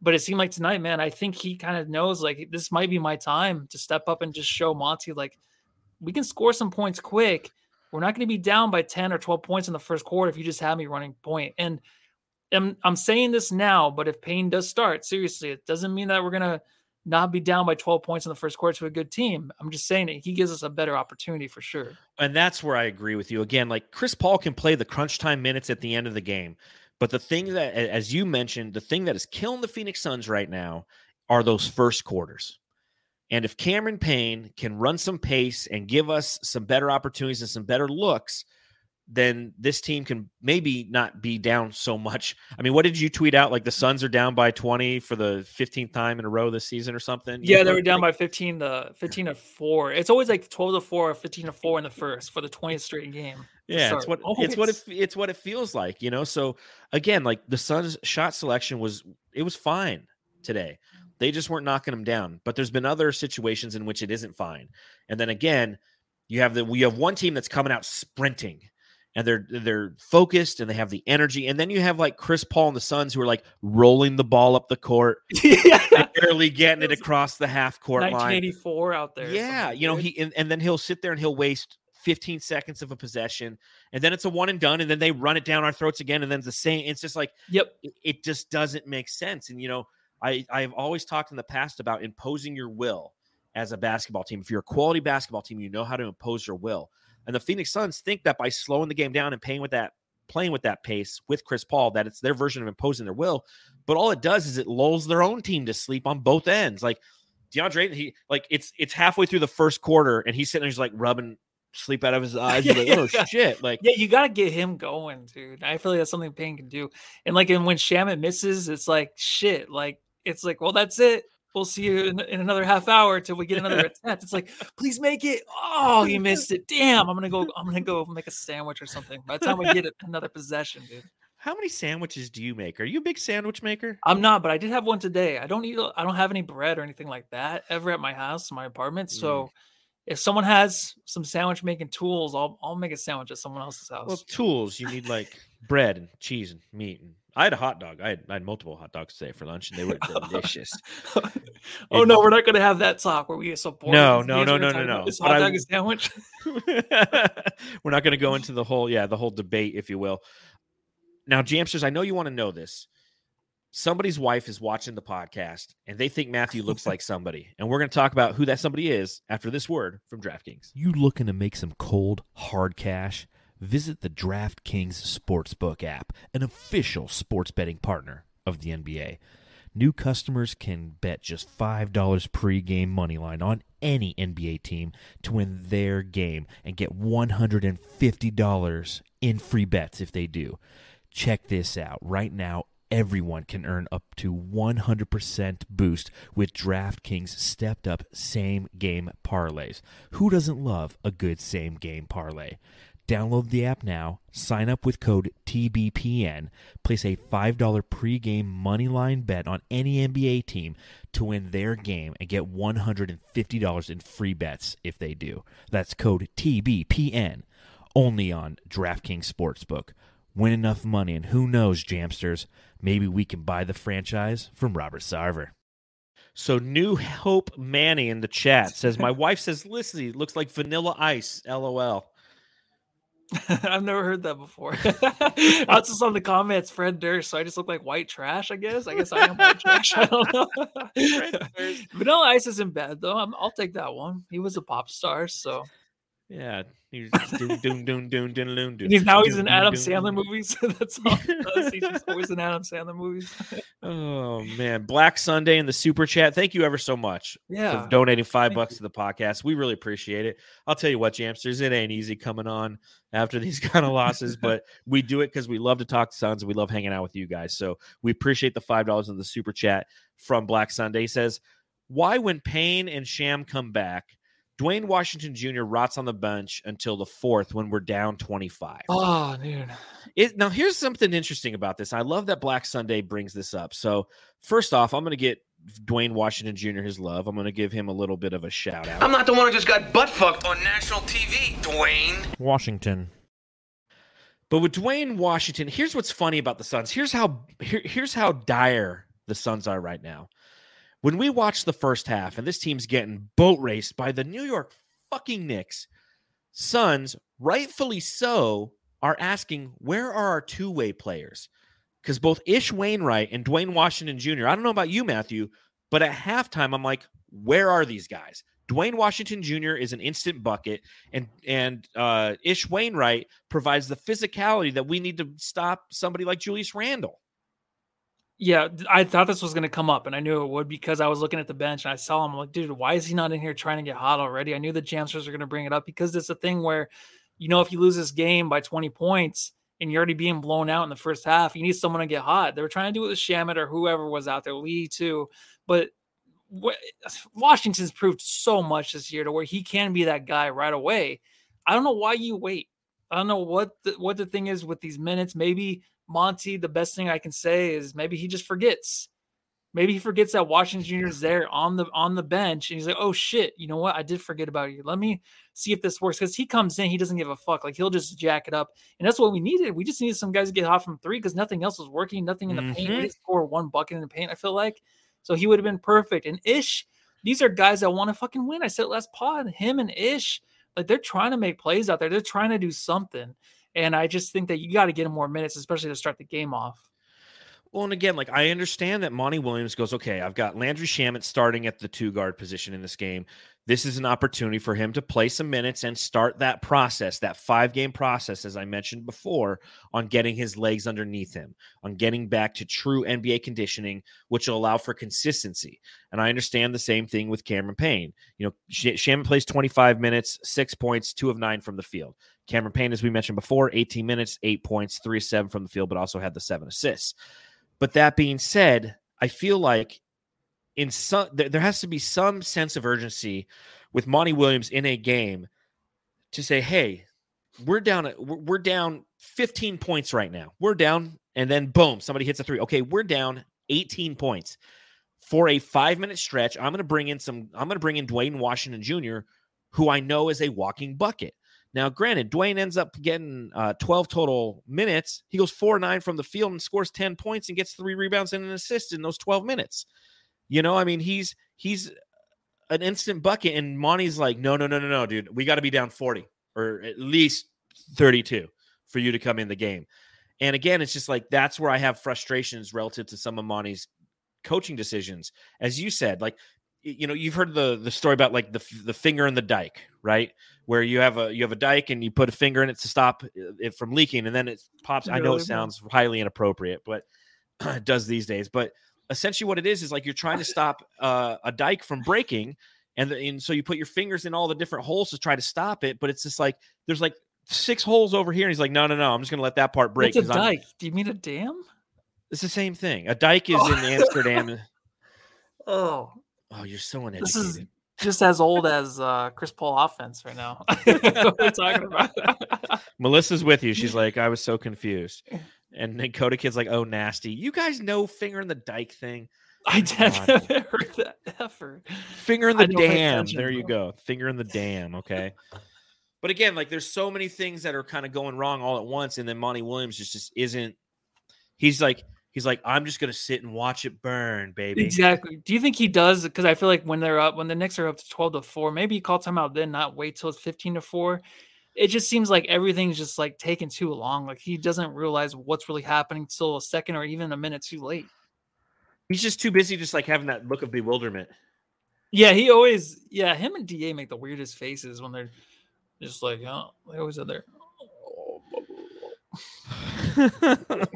But it seemed like tonight, man, I think he kind of knows like this might be my time to step up and just show Monty like we can score some points quick. We're not going to be down by 10 or 12 points in the first quarter if you just have me running point. And I'm, I'm saying this now, but if Payne does start, seriously, it doesn't mean that we're going to not be down by 12 points in the first quarter to a good team. I'm just saying that he gives us a better opportunity for sure. And that's where I agree with you. Again, like Chris Paul can play the crunch time minutes at the end of the game. But the thing that, as you mentioned, the thing that is killing the Phoenix Suns right now are those first quarters. And if Cameron Payne can run some pace and give us some better opportunities and some better looks, then this team can maybe not be down so much. I mean, what did you tweet out? Like the Suns are down by 20 for the 15th time in a row this season or something? You Yeah, they were down by 15 to 15 to 4. It's always like 12 to 4 or 15 to 4 in the first for the 20th straight game. Yeah, it's what it's what it it's what it feels like, you know. So again, like the Suns' shot selection was it was fine today. They just weren't knocking them down. But there's been other situations in which it isn't fine. And then again, you have the we have one team that's coming out sprinting and they're they're focused and they have the energy. And then you have like Chris Paul and the Suns who are like rolling the ball up the court, yeah. barely getting it across the half court line. 1984 out there. Yeah, something, you know, dude. he and, and then he'll sit there and he'll waste 15 seconds of a possession, and then it's a one and done, and then they run it down our throats again, and then it's the same. It's just like Yep. it, it just doesn't make sense. And you know, I I've always talked in the past about imposing your will as a basketball team. If you're a quality basketball team, you know how to impose your will. And the Phoenix Suns think that by slowing the game down and playing with that playing with that pace with Chris Paul, that it's their version of imposing their will. But all it does is it lulls their own team to sleep on both ends. Like DeAndre, Ayton, he like it's it's halfway through the first quarter, and he's sitting there, he's like rubbing sleep out of his eyes. He's like, oh Yeah. shit! Like Yeah, you got to get him going, dude. I feel like that's something Payne can do. And like, and when Shamet misses, it's like shit. Like, it's like, well, that's it. We'll see you in, in another half hour till we get another attempt. It's like, please make it. Oh, you missed it. Damn. I'm gonna go. I'm gonna go make a sandwich or something. By the time we get it, another possession, dude. How many sandwiches do you make? Are you a big sandwich maker? I'm not, but I did have one today. I don't eat. I don't have any bread or anything like that ever at my house, my apartment. Mm. So. If someone has some sandwich making tools, I'll I'll make a sandwich at someone else's house. Well, tools. You need like bread and cheese and meat. And I had a hot dog. I had, I had multiple hot dogs today for lunch, and they were delicious. oh no, we're not going to have that talk where we get so bored. No, no, no, no, no, no. This hot I- dog and sandwich. We're not going to go into the whole, yeah, the whole debate, if you will. Now, Jamsters, I know you want to know this. Somebody's wife is watching the podcast and they think Matthew looks like somebody. And we're going to talk about who that somebody is after this word from DraftKings. You looking to make some cold, hard cash? Visit the DraftKings Sportsbook app, an official sports betting partner of the NBA. New customers can bet just $5 pregame money line on any NBA team to win their game and get $150 in free bets if they do. Check this out. Right now, everyone can earn up to 100% boost with DraftKings stepped up same game parlays. Who doesn't love a good same game parlay? Download the app now, sign up with code TBPN, place a $5 pregame moneyline bet on any NBA team to win their game and get $150 in free bets if they do. That's code TBPN only on DraftKings Sportsbook. Win enough money, and who knows, Jamsters, maybe we can buy the franchise from Robert Sarver. So, New Hope Manny in the chat says, My wife says, Lissy looks like vanilla ice. LOL. I've never heard that before. I was just on the comments, Fred Durst. So I just look like white trash, I guess. I guess I am white trash. I don't know. Vanilla Ice isn't bad though. I'm, I'll take that one. He was a pop star, so Yeah. He's doom, doom, doom, doom, doom, doom, doom. he's now he's in Adam Sandler movies. That's all. he does. He's just always in Adam Sandler movies. Oh, man. Black Sunday in the super chat. Thank you ever so much Yeah. for donating five Thank bucks you. to the podcast. We really appreciate it. I'll tell you what, Jamsters, it ain't easy coming on after these kind of losses, but we do it because we love to talk to Suns and we love hanging out with you guys. So we appreciate the five dollars in the super chat from Black Sunday. He says, Why when Payne and Sham come back, Duane Washington Jr. rots on the bench until the fourth when we're down 25. Oh, dude. It, now, here's something interesting about this. I love that Black Sunday brings this up. So, first off, I'm going to get Duane Washington Jr. his love. I'm going to give him a little bit of a shout out. I'm not the one who just got butt fucked on national TV, Duane. Washington. But with Duane Washington, here's what's funny about the Suns. Here's how here, here's how dire the Suns are right now. When we watch the first half and this team's getting boat raced by the New York fucking Knicks, Suns, rightfully so, are asking where are our two-way players? Because both Ish Wainwright and Duane Washington Jr. I don't know about you, Matthew, but at halftime, I'm like, where are these guys? Duane Washington Jr. is an instant bucket, and and uh, Ish Wainwright provides the physicality that we need to stop somebody like Julius Randle. Yeah, I thought this was going to come up, and I knew it would because I was looking at the bench and I saw him. I'm like, dude, why is he not in here trying to get hot already? I knew the Jamsters were going to bring it up because it's a thing where, you know, if you lose this game by 20 points and you're already being blown out in the first half, you need someone to get hot. They were trying to do it with Shamet or whoever was out there, Lee too. But Washington's proved so much this year to where he can be that guy right away. I don't know why you wait. I don't know what the, what the thing is with these minutes. Maybe Monty, the best thing I can say is maybe he just forgets. Maybe he forgets that Washington Jr. is there on the on the bench, and he's like, "Oh shit, you know what? I did forget about you. Let me see if this works." Because he comes in, he doesn't give a fuck. Like he'll just jack it up, and that's what we needed. We just needed some guys to get hot from three because nothing else was working. Nothing in the paint. We Mhm. didn't score one bucket in the paint. I feel like so he would have been perfect. And Ish, these are guys that want to fucking win. I said last pod, him and Ish, like they're trying to make plays out there. They're trying to do something. And I just think that you got to get him more minutes, especially to start the game off. Well, and again, like I understand that Monty Williams goes, okay, I've got Landry Shamet starting at the two guard position in this game. This is an opportunity for him to play some minutes and start that process, that five game process, as I mentioned before, on getting his legs underneath him, on getting back to true NBA conditioning, which will allow for consistency. And I understand the same thing with Cameron Payne. You know, Sh- Shamet plays 25 minutes, six points, two of nine from the field. Cameron Payne, as we mentioned before, 18 minutes, eight points, three of seven from the field, but also had the seven assists. But that being said, I feel like in some there, has to be some sense of urgency with Monty Williams in a game to say, "Hey, we're down we're we're down 15 points right now. We're down and then boom, somebody hits a three. Okay, we're down 18 points. For a 5-minute stretch, I'm going to bring in some I'm going to bring in Duane Washington Jr., who I know is a walking bucket. Now, granted, Duane ends up getting uh, 12 total minutes. He goes 4 9 from the field and scores 10 points and gets three rebounds and an assist in those 12 minutes. You know, I mean, he's he's an instant bucket, and Monty's like, no, no, no, no, no, dude. We got to be down 40 or at least 32 for you to come in the game. And again, it's just like that's where I have frustrations relative to some of Monty's coaching decisions. As you said, like you know, you've heard the the story about like the the finger in the dike, right? Where you have a you have a dike and you put a finger in it to stop it from leaking, and then it pops. I know it sounds highly inappropriate, but it does these days. But essentially, what it is is like you're trying to stop uh, a dike from breaking, and, the, and so you put your fingers in all the different holes to try to stop it. But it's just like there's like six holes over here, and he's like, no, no, no, I'm just gonna let that part break. What's a 'cause I'm- dike? Do you mean a dam? It's the same thing. A dike is Oh. in Amsterdam. Oh, Oh, you're so uneducated. this is just as old as uh, Chris Paul offense right now. what we're talking about. Melissa's with you. She's like, I was so confused. And then Coda Kid's like, oh, nasty. You guys know finger in the dike thing. I haven't heard that ever. Finger in the dam. There you go. Finger in the dam. Okay. but again, like there's so many things that are kind of going wrong all at once. And then Monty Williams just, just isn't, he's like, he's like, I'm just going to sit and watch it burn, baby. Exactly. Do you think he does? Because I feel like when they're up, when the Knicks are up to twelve to four, maybe he call timeout then, not wait till it's fifteen to four. It just seems like everything's just like taking too long. Like he doesn't realize what's really happening till a second or even a minute too late. He's just too busy, just like having that look of bewilderment. Yeah, he always. Yeah, him and Da make the weirdest faces when they're just like, oh, they always are there.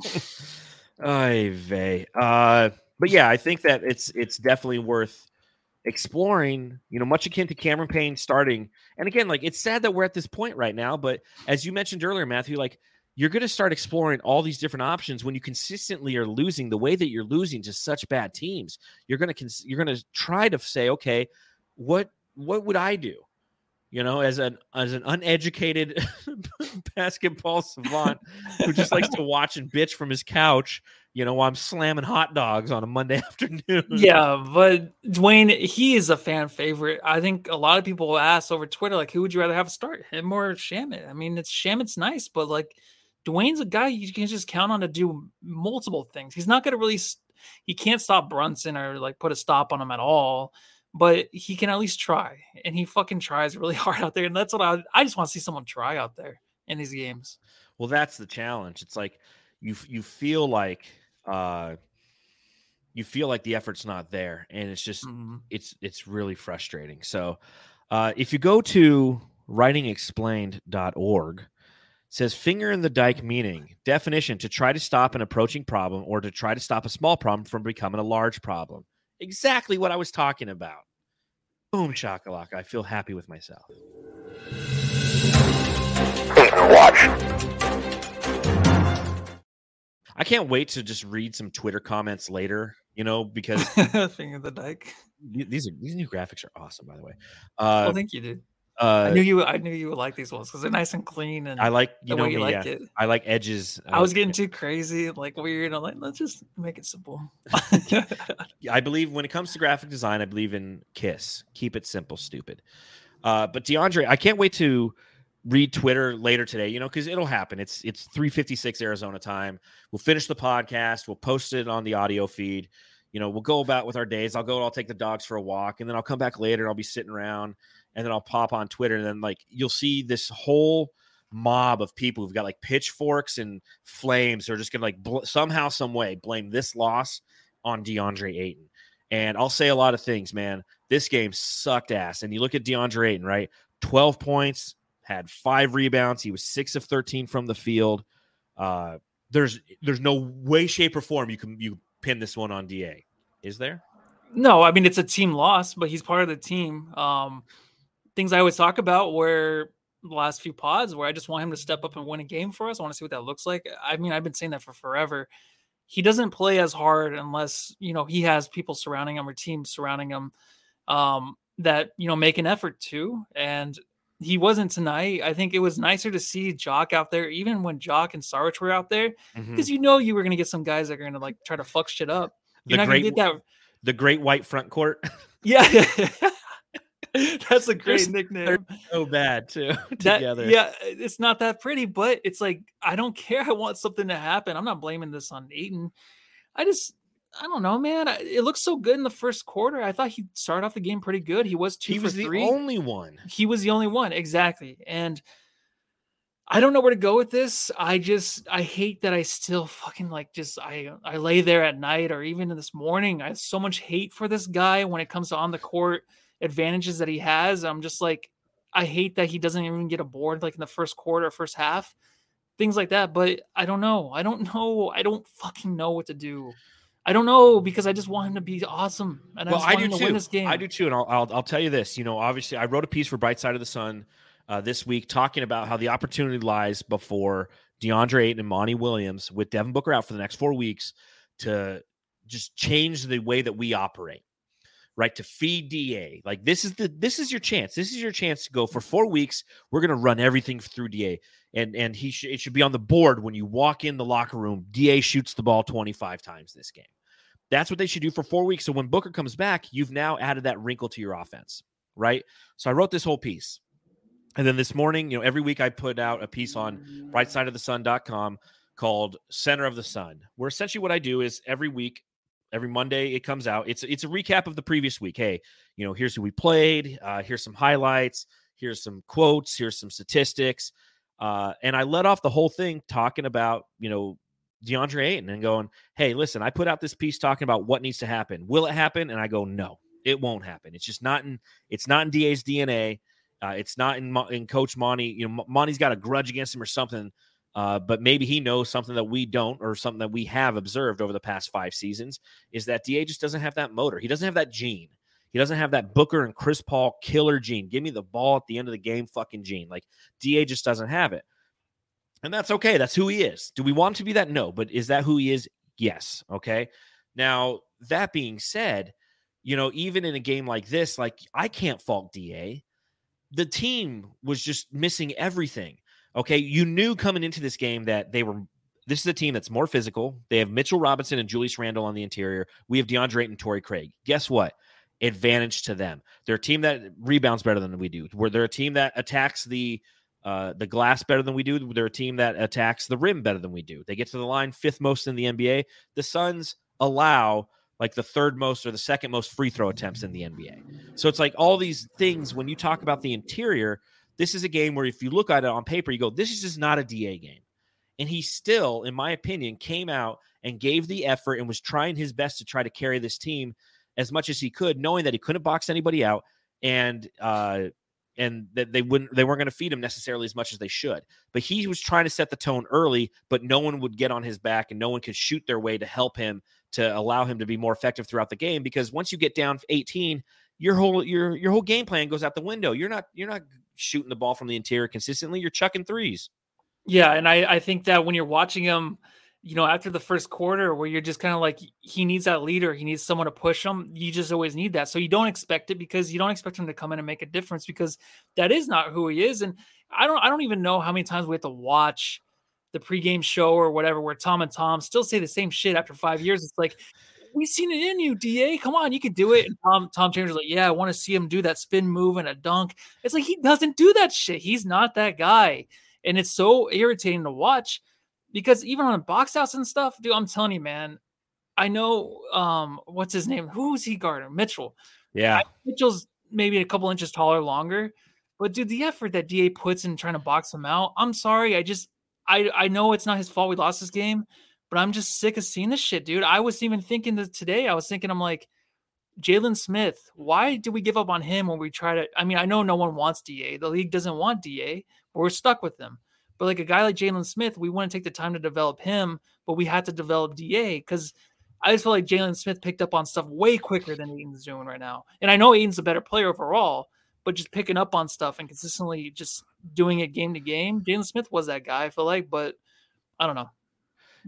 Ay vey. Uh, but yeah, I think that it's it's definitely worth exploring. You know, much akin to Cameron Payne starting. And again, like it's sad that we're at this point right now. But as you mentioned earlier, Matthew, like you're going to start exploring all these different options when you consistently are losing the way that you're losing to such bad teams. You're going to cons- you're going to try to say, okay, what what would I do? You know, as an as an uneducated basketball savant who just likes to watch and bitch from his couch, you know, while I'm slamming hot dogs on a Monday afternoon. Yeah, but Duane, he is a fan favorite. I think a lot of people ask over Twitter, like, who would you rather have a start, him or Shamet? I mean, it's Shamet's nice, but like, Duane's a guy you can just count on to do multiple things. He's not going to really, he can't stop Brunson or like put a stop on him at all, but he can at least try, and he fucking tries really hard out there. And that's what I, I just want to see someone try out there in these games. Well, that's the challenge. It's like you you feel like uh you feel like the effort's not there and it's just Mhm. it's it's really frustrating. So uh if you go to writingexplained.org it says finger in the dike meaning definition to try to stop an approaching problem or to try to stop a small problem from becoming a large problem. Exactly what I was talking about. Boom shakalaka. I feel happy with myself. I can't wait to just read some Twitter comments later, you know, because Finger the dike. these are these new graphics are awesome, by the way. Uh, oh, thank you, dude. uh, I knew you. I knew you would like these ones because they're nice and clean and I like you the know way you me, like yeah. it. I like edges. I was uh, getting too crazy, like weird. I'm like, let's just make it simple. I believe when it comes to graphic design, I believe in KISS. Keep it simple, stupid. Uh, but DeAndre, I can't wait to read Twitter later today. You know, because it'll happen. It's it's three fifty six Arizona time. We'll finish the podcast. We'll post it on the audio feed. You know, we'll go about with our days. I'll go. I'll take the dogs for a walk, and then I'll come back later. and I'll be sitting around, and then I'll pop on Twitter, and then like you'll see this whole mob of people who've got like pitchforks and flames. They're just gonna like bl- somehow, some way blame this loss on DeAndre Ayton. And I'll say a lot of things, man. This game sucked ass. And you look at DeAndre Ayton, right? 12 points, had five rebounds. He was six of 13 from the field. Uh, there's there's no way, shape, or form you can you pin this one on DA. Is there? no, I mean it's a team loss, but he's part of the team. Um, things I always talk about where the last few pods where I just want him to step up and win a game for us. I want to see what that looks like. I mean, I've been saying that for forever. he doesn't play as hard unless you know he has people surrounding him or teams surrounding him um, that you know make an effort to. And he wasn't tonight. I think it was nicer to see Jock out there, even when Jock and Saric were out there, mm-hmm. because you know you were gonna get some guys that are gonna like try to fuck shit up. You're The not great- get that. The great white front court. Yeah, that's a great nickname. so bad too That- together. yeah, it's not that pretty, but it's like I don't care. I want something to happen. I'm not blaming this on Ayton. I just I don't know, man. It looks so good in the first quarter. I thought he started off the game pretty good. He was two he was the three. only one. he was the only one exactly, and I don't know where to go with this. I just I hate that I still fucking like just I I lay there at night or even this morning. I have so much hate for this guy when it comes to on the court advantages that he has. I'm just like I hate that he doesn't even get a board like in the first quarter, first half, things like that. But I don't know. I don't know. I don't fucking know what to do. I don't know because I just want him to be awesome and I well, just I want do him to too. win this game. I do too, and I'll, I'll I'll tell you this. You know, obviously, I wrote a piece for Bright Side of the Sun uh, this week talking about how the opportunity lies before DeAndre Ayton and Monty Williams with Devin Booker out for the next four weeks to just change the way that we operate. Right to feed Da, like this is the this is your chance. This is your chance to go for four weeks. We're gonna run everything through Da, and and he should it should be on the board when you walk in the locker room. Da shoots the ball twenty five times this game. That's what they should do for four weeks. So when Booker comes back, you've now added that wrinkle to your offense, right? So I wrote this whole piece. And then this morning, you know, every week I put out a piece on brightsideofthesun.com called Center of the Sun, where essentially what I do is every week, every Monday it comes out. It's it's a recap of the previous week. Hey, you know, here's who we played, uh, here's some highlights, here's some quotes, here's some statistics. Uh, and I let off the whole thing talking about, you know, DeAndre Ayton and going, hey, listen, I put out this piece talking about what needs to happen. Will it happen? And I go, no, it won't happen. It's just not in it's not in DA's DNA. Uh, it's not in in Coach Monty. You know, Mo- Monty's got a grudge against him or something. Uh, but maybe he knows something that we don't, or something that we have observed over the past five seasons, is that Da just doesn't have that motor. He doesn't have that gene. He doesn't have that Booker and Chris Paul killer gene. Give me the ball at the end of the game, fucking gene. Like Da just doesn't have it. And that's okay. That's who he is. Do we want to be that? No. But is that who he is? Yes. Okay. Now, that being said, you know, even in a game like this, like I can't fault DA. The team was just missing everything. Okay. You knew coming into this game that they were, this is a team that's more physical. They have Mitchell Robinson and Julius Randle on the interior. We have DeAndre and Torrey Craig. Guess what? Advantage to them. They're a team that rebounds better than we do. Where they're a team that attacks the uh, the glass better than we do. They're a team that attacks the rim better than we do. They get to the line fifth most in the NBA. The Suns allow like the third most or the second most free throw attempts in the NBA. So it's like all these things when you talk about the interior, this is a game where if you look at it on paper, you go, this is just not a DA game. And he still, in my opinion, came out and gave the effort and was trying his best to try to carry this team as much as he could, knowing that he couldn't box anybody out and uh and that they wouldn't they weren't going to feed him necessarily as much as they should. But he was trying to set the tone early, but no one would get on his back and no one could shoot their way to help him to allow him to be more effective throughout the game because once you get down 18, your whole your your whole game plan goes out the window. You're not you're not shooting the ball from the interior consistently. You're chucking threes. Yeah, and I I think that when you're watching him, you know, after the first quarter, where you're just kind of like he needs that leader, he needs someone to push him. You just always need that, so you don't expect it because you don't expect him to come in and make a difference because that is not who he is. And I don't I don't even know how many times we have to watch the pregame show or whatever where Tom and Tom still say the same shit after five years. It's like we've seen it in you, Da. Come on, you can do it. And Tom Tom Chambers like, yeah, I want to see him do that spin move and a dunk. It's like he doesn't do that shit. He's not that guy. And it's so irritating to watch because even on a box outs and stuff, dude, I'm telling you, man, I know um what's his name? Who's he guarding? Mitchell. Yeah. Mitchell's maybe a couple inches taller, longer. But dude, the effort that DA puts in trying to box him out, I'm sorry. I just I I know it's not his fault we lost this game, but I'm just sick of seeing this shit, dude. I was even thinking that today. I was thinking, I'm like, Jalen Smith, why do we give up on him when we try to? I mean, I know no one wants DA. The league doesn't want DA, but we're stuck with him. But like a guy like Jalen Smith, we want to take the time to develop him, but we had to develop DA because I just feel like Jalen Smith picked up on stuff way quicker than Ayton's doing right now. And I know Ayton's a better player overall, but just picking up on stuff and consistently just doing it game to game. Jalen Smith was that guy, I feel like, but I don't know.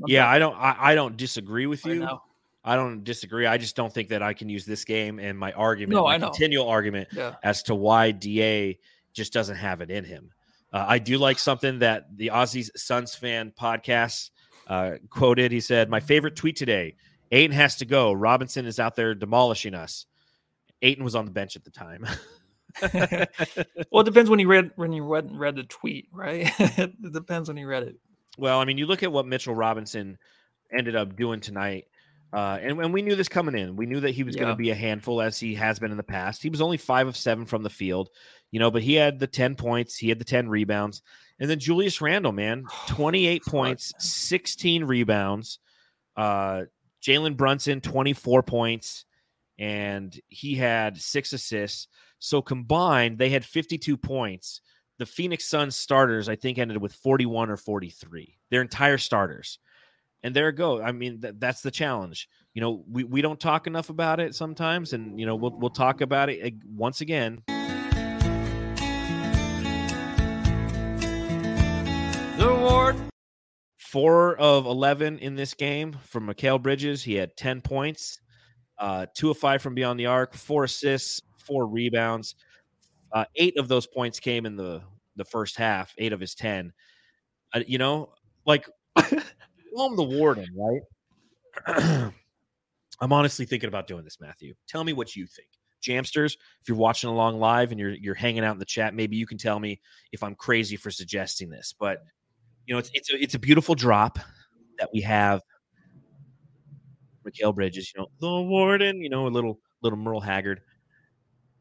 Yeah, I don't. I, I don't disagree with you. know. I don't disagree. I just don't think that I can use this game and my argument, No, my I know. continual argument Yeah. as to why Da just doesn't have it in him. Uh, I do like something that the Aussies Suns fan podcast uh, quoted. He said, "My favorite tweet today: Ayton has to go. Robinson is out there demolishing us." Ayton was on the bench at the time. Well, it depends when you read when you read read the tweet, right? it depends when you read it. Well, I mean, you look at what Mitchell Robinson ended up doing tonight, uh, and, and we knew this coming in. We knew that he was going to be a handful as he has been in the past. He was only five of seven from the field, you know, but he had the 10 points, he had the 10 rebounds. And then Julius Randle, man, 28 Fuck, points, man. 16 rebounds. Uh, Jalen Brunson, 24 points, and he had six assists. So combined, they had 52 points the Phoenix Suns starters, I think, ended with 41 or 43. Their entire starters. And there it go. I mean, th- that's the challenge. You know, we, we don't talk enough about it sometimes, and you know, we'll we'll talk about it once again. The award. Four of 11 in this game from Mikal Bridges. He had 10 points, uh, two of five from beyond the arc, four assists, four rebounds. Uh, eight of those points came in the the first half. Eight of his 10. Uh, you know, like call him the warden, right? I'm honestly thinking about doing this, Matthew. Tell me what you think. Jamsters, if you're watching along live and you're you're hanging out in the chat, maybe you can tell me if I'm crazy for suggesting this. But you know, it's it's a, it's a beautiful drop that we have. Mikal Bridges, you know, the warden, you know, a little little Merle Haggard.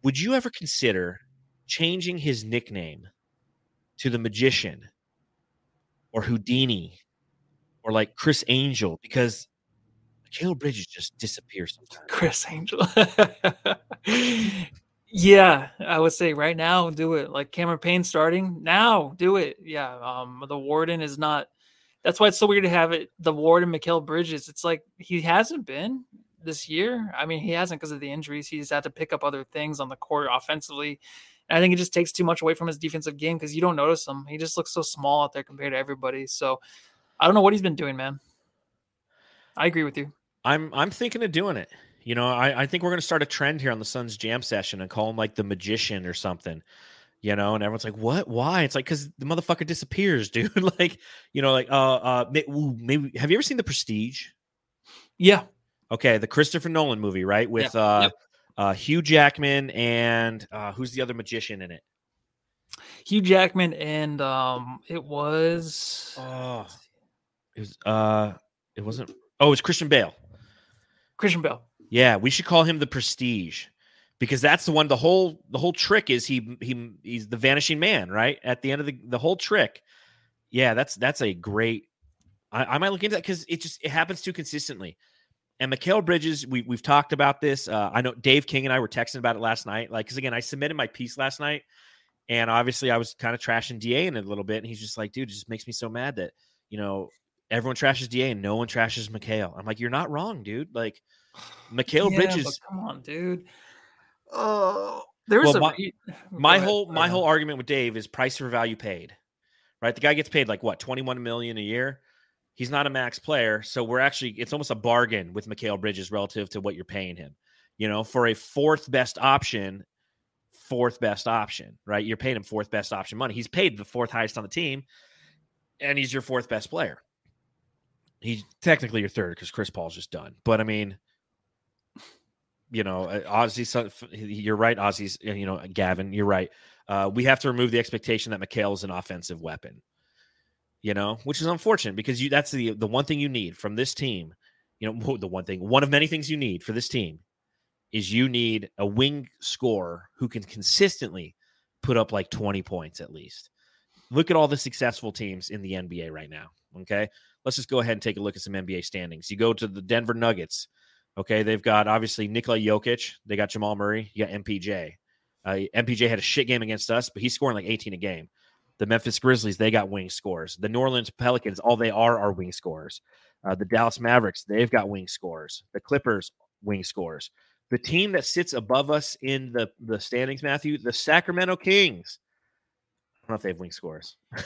Would you ever consider changing his nickname to the magician or Houdini or like Criss Angel because Mikal Bridges just disappears sometimes. Criss Angel. yeah, I would say right now do it. Like Cameron Payne starting now, do it. Yeah, um, the Warden is not. That's why it's so weird to have it. The Warden, Mikal Bridges. It's like he hasn't been this year. I mean, he hasn't because of the injuries. He's had to pick up other things on the court offensively. And I think it just takes too much away from his defensive game because you don't notice him. He just looks so small out there compared to everybody. So I don't know what he's been doing, man. I agree with you. I'm I'm thinking of doing it. You know, I, I think we're gonna start a trend here on the Suns Jam session and call him like the magician or something. You know, and everyone's like, "What? Why?" It's like because the motherfucker disappears, dude. like, you know, like, uh, uh, ooh, maybe have you ever seen The Prestige? Yeah. Okay, the Christopher Nolan movie, right? With Yeah, uh, yep. Uh, Hugh Jackman and uh, who's the other magician in it? Hugh Jackman and um it was Oh, it was uh, it wasn't. Oh, it was Christian Bale. Christian Bale. Yeah, we should call him the Prestige because that's the one. The whole the whole trick is he he he's the vanishing man, right? At the end of the the whole trick. Yeah, that's that's a great. I, I might look into that because it just it happens too consistently. And Mikal Bridges, we we've talked about this. Uh, I know Dave King and I were texting about it last night. Like, because again, I submitted my piece last night, and obviously I was kind of trashing Da in it a little bit, and he's just like, dude, it just makes me so mad that you know everyone trashes Da and no one trashes Mikal. I'm like, you're not wrong, dude. Like, Mikal Yeah, Bridges. Come on, dude. Oh, there's Well, a my- my whole my whole argument with Dave is price for value paid. Right? The guy gets paid like what, 21 million a year? He's not a max player, so we're actually it's almost a bargain with Mikal Bridges relative to what you're paying him. You know, for a fourth best option, fourth best option, right? You're paying him fourth best option money. He's paid the fourth highest on the team, and he's your fourth best player. He's technically your third because Chris Paul's just done. But I mean, you know, uh, Ozzy, you're right, Ozzy's, you know, Gavin, you're right. Uh, we have to remove the expectation that Mikal is an offensive weapon, you know, which is unfortunate because you that's the the one thing you need from this team. You know, the one thing, one of many things you need for this team is you need a wing scorer who can consistently put up like 20 points at least. Look at all the successful teams in the NBA right now. Okay. Let's just go ahead and take a look at some NBA standings. You go to the Denver Nuggets. Okay. They've got obviously Nikola Jokic. They got Jamal Murray. You got MPJ. Uh, MPJ had a shit game against us, but he's scoring like 18 a game. The Memphis Grizzlies, they got wing scores. The New Orleans Pelicans, all they are are wing scores. Uh, the Dallas Mavericks, they've got wing scores. The Clippers, wing scores. The team that sits above us in the, the standings, Matthew, the Sacramento Kings. I don't know if they have wing scores.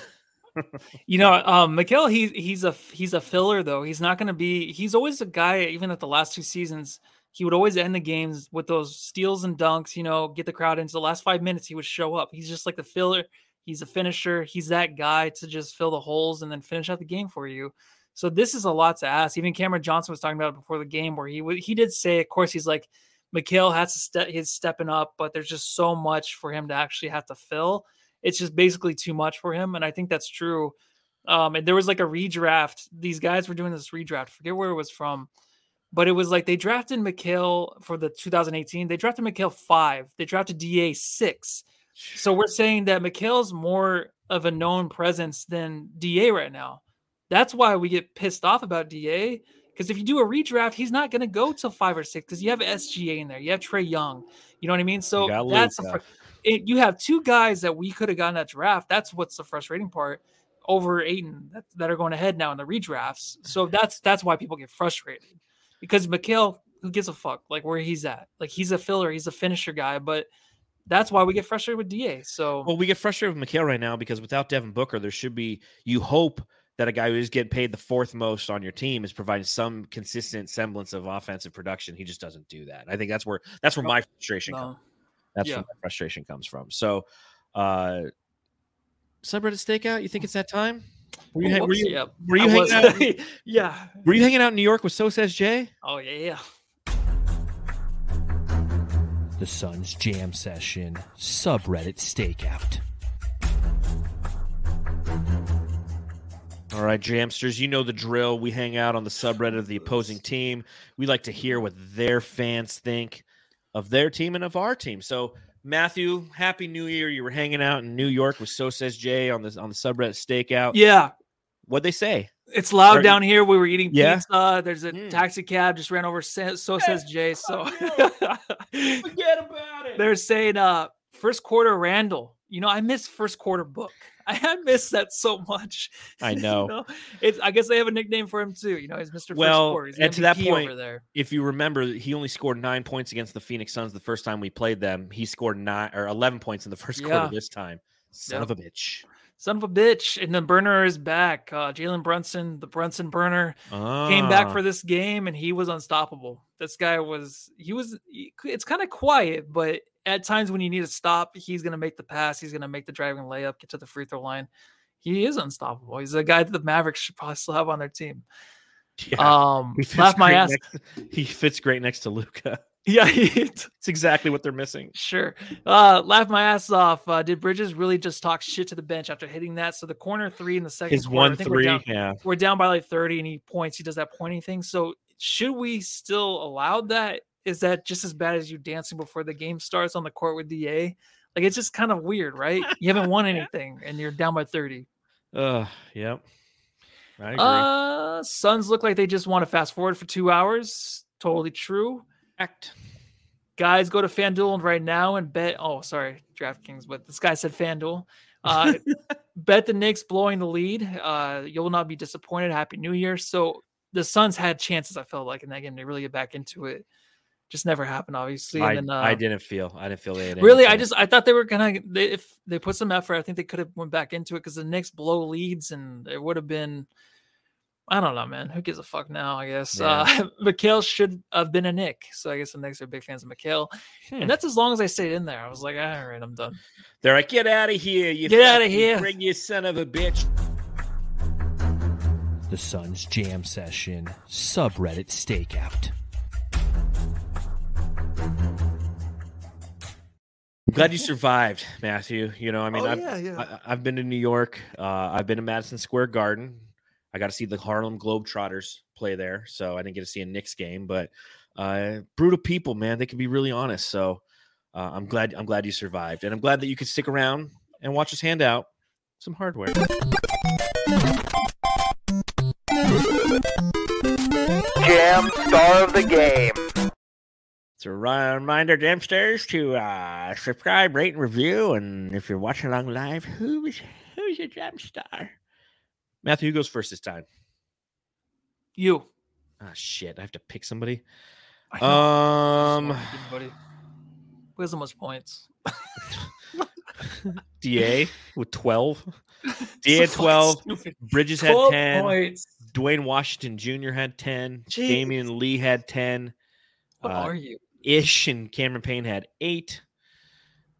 You know, um, Mikal, he he's a he's a filler though. He's not going to be. He's always a guy. Even at the last two seasons, he would always end the games with those steals and dunks. You know, get the crowd into the last five minutes. He would show up. He's just like the filler. He's a finisher. He's that guy to just fill the holes and then finish out the game for you. So this is a lot to ask. Even Cameron Johnson was talking about it before the game, where he he did say, of course, he's like, Mikal has to step, he's stepping up, but there's just so much for him to actually have to fill. It's just basically too much for him, and I think that's true. Um, and there was like a redraft. These guys were doing this redraft. I forget where it was from, but it was like they drafted Mikal for the 2018. They drafted Mikal five. They drafted Da six. So we're saying that Mikal's more of a known presence than Da right now. That's why we get pissed off about Da. Because if you do a redraft, he's not going to go till five or six. Because you have SGA in there, you have Trae Young. You know what I mean? So that's a fr- it, you have two guys that we could have gotten that draft. That's what's the frustrating part over Ayton that, that are going ahead now in the redrafts. So that's that's why people get frustrated because Mikal, who gives a fuck like where he's at? Like he's a filler, he's a finisher guy, but that's why we get frustrated with Da. So Well, we get frustrated with Mikal right now because without Devin Booker, there should be you hope that a guy who is getting paid the fourth most on your team is providing some consistent semblance of offensive production. He just doesn't do that. I think that's where that's where my frustration no. comes. That's Yeah. where my frustration comes from. So, uh, subreddit stakeout. You think it's that time? Were you, were you, yeah. were you hanging out? yeah. Were you hanging out in New York with So Says Jay? Oh yeah, yeah. The Suns Jam Session subreddit stakeout. All right, Jamsters, you know the drill. We hang out on the subreddit of the opposing team. We like to hear what their fans think of their team and of our team. So, Matthew, happy New Year. You were hanging out in New York with So Says Jay on the on the subreddit stakeout. Yeah. What'd they say? It's loud Are- down here. We were eating Yeah? pizza. There's a Mm. taxi cab just ran over. So says Jay. So Forget about it. they're saying, uh, first quarter Randle. You know, I miss first quarter book. I miss that so much. I You know. It's. I guess they have a nickname for him too. You know, he's Mr. Well, first and to that point. If you remember, he only scored nine points against the Phoenix Suns the first time we played them. He scored nine or eleven points in the first Yeah. quarter this time. Son of a bitch. Son of a bitch. And the burner is back. Uh, Jalen Brunson, the Brunson burner, came back Ah. for this game and he was unstoppable. This guy was he was it's kind of quiet, but at times when you need to stop, he's gonna make the pass, he's gonna make the driving layup, get to the free throw line. He is unstoppable. He's a guy that the Mavericks should probably still have on their team. Yeah. Um He fits laugh my great ass. Next, he fits great next to Luka. Yeah, It's exactly what they're missing. sure. Uh laugh my ass off. Uh did Bridges really just talk shit to the bench after hitting that? So the corner three in the second quarter, one I think we're three, down- yeah. we're down by like 30 and he points, he does that pointing thing. So should we still allow that? Is that just as bad as you dancing before the game starts on the court with DA? Like it's just kind of weird, right? You haven't won anything and you're down by 30. Uh, yep. I agree. Uh Suns look like they just want to fast forward for two hours. Totally true. Act. Guys, go to FanDuel right now and bet. Oh, sorry, DraftKings, but this guy said FanDuel. Uh, bet the Knicks blowing the lead. Uh, you will not be disappointed. Happy New Year. So the Suns had chances. I felt like in that game to really get back into it. Just never happened, obviously. I, then, uh, I didn't feel. I didn't feel they had. any really, I just I thought they were gonna. They, if they put some effort, I think they could have went back into it because the Knicks blow leads and it would have been. I don't know, man. Who gives a fuck now? I guess Yeah. uh, Mikal should have been a Knick, so I guess the Knicks are big fans of Mikal, Hmm. and that's as long as I stayed in there. I was like, all right, I'm done. They're like, get out of here! You Get out of here." Bring you son of a bitch. The Suns Jam Session subreddit stakeout. Glad you survived, Matthew. You know, I mean, Oh, I've, yeah, yeah. I, I've been to New York. Uh, I've been to Madison Square Garden. I got to see the Harlem Globetrotters play there, so I didn't get to see a Knicks game. But uh, brutal people, man. They can be really honest. So uh, I'm glad. I'm glad you survived, and I'm glad that you could stick around and watch us hand out some hardware. Jam star of the game. It's a reminder, Jamsters, to uh, subscribe, rate, and review. And if you're watching along live, who's who's your Jam star? Matthew, who goes first this time? You. Ah, shit. I have to pick somebody. Um. Who has the most points? Da with 12. Da had So 12. stupid. Bridges had 12 10. points. Duane Washington Jr. had 10. Jeez. Damion Lee had 10. What Uh, are you? Ish and Cameron Payne had eight.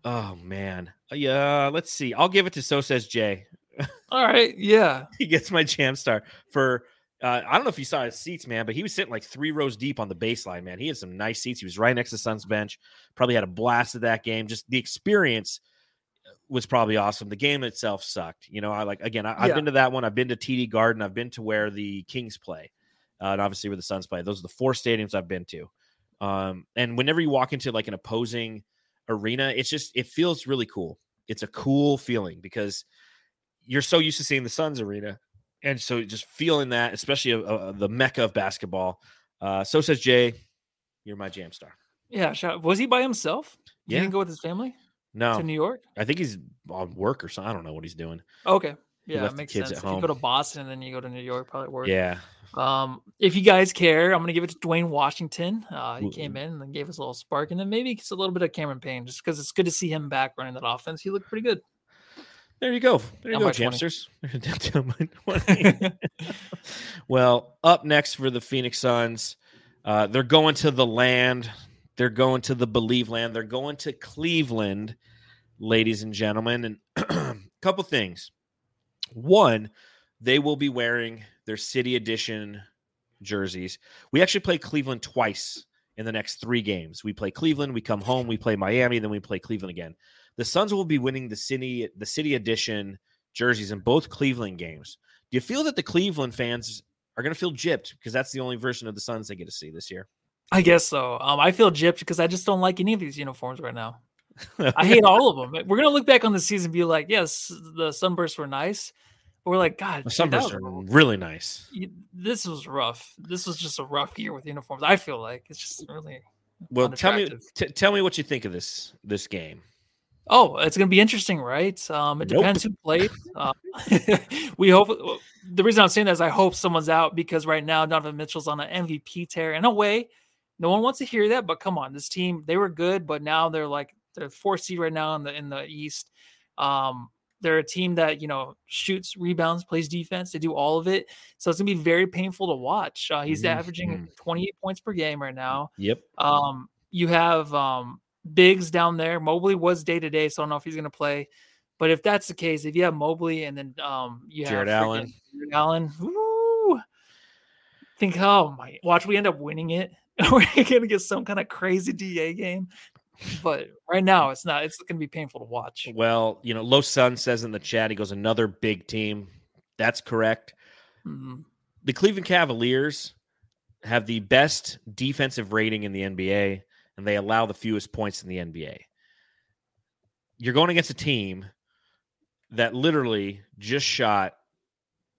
Oh man. Uh, Yeah, let's see. I'll give it to So Says Jay. All right. Yeah. He gets my jam star for uh, I don't know if you saw his seats, man, but he was sitting like three rows deep on the baseline, man. He had some nice seats. He was right next to Suns bench. Probably had a blast at that game. Just the experience was probably awesome. The game itself sucked. You know, I like again, I, I've Yeah. been to that one. I've been to TD Garden. I've been to where the Kings play, uh, and obviously where the Suns play. Those are the four stadiums I've been to. Um, and whenever you walk into like an opposing arena, it's just it feels really cool. It's a cool feeling because you're so used to seeing the Suns arena, and so just feeling that, especially uh, the mecca of basketball. Uh, so says Jay, you're my jam star. Yeah. Was he by himself? He Yeah. didn't go with his family No, to New York. I think he's on work or something. I don't know what he's doing. Okay. Yeah, it makes sense. If you go to. Boston and then you go to New York, probably work. Yeah, Um, if you guys care, I'm gonna give it to Duane Washington. Uh, he Ooh. came in and gave us a little spark, and then maybe it's a little bit of Cameron Payne, just because it's good to see him back running that offense. He looked pretty good. there you go. There you Down go, by 20. Jamsters. Down by 20. well, up next for the Phoenix Suns, uh, they're going to the land. They're going to the Believe land. They're going to Cleveland, ladies and gentlemen. And a couple things. One, they will be wearing their City Edition jerseys. We actually play Cleveland twice in the next three games. We play Cleveland, we come home, we play Miami, then we play Cleveland again. The Suns will be winning the city the City Edition jerseys in both Cleveland games. Do you feel that the Cleveland fans are going to feel gypped because that's the only version of the Suns they get to see this year? I guess so. Um, I feel gypped because I just don't like any of these uniforms right now. I hate all of them. We're gonna look back on the season and be like, yes, the sunbursts were nice, but we're like, God, The dude, sunbursts are really nice. this was rough. This was just a rough year with uniforms. I feel like it's just really. Well, tell me t- tell me what you think of this this game. Oh, it's gonna be interesting, right? Um, it Nope. depends who played. Uh, we hope. The reason I'm saying that is I hope someone's out because right now Donovan Mitchell's on an MVP tear. In a way, no one wants to hear that, but come on, this team they were good, but now they're like they're fourth seed right now in the in the East. Um, they're a team that you know shoots, rebounds, plays defense. They do all of it, so it's gonna be very painful to watch. Uh, he's averaging Mhm. 28 points per game right now. Yep. Um, you have um Biggs down there. Mobley was day to day, so I don't know if he's gonna play. But if that's the case, if you have Mobley and then um you Jarrett have Allen. Jarrett Allen, woo, think oh my watch we end up winning it. We're gonna get some kind of crazy DA game. But right now it's not, it's gonna be painful to watch. Well, you know, Low Sun says in the chat, he goes, another big team. That's correct. Mhm. The Cleveland Cavaliers have the best defensive rating in the NBA, and they allow the fewest points in the NBA. You're going against a team that literally just shot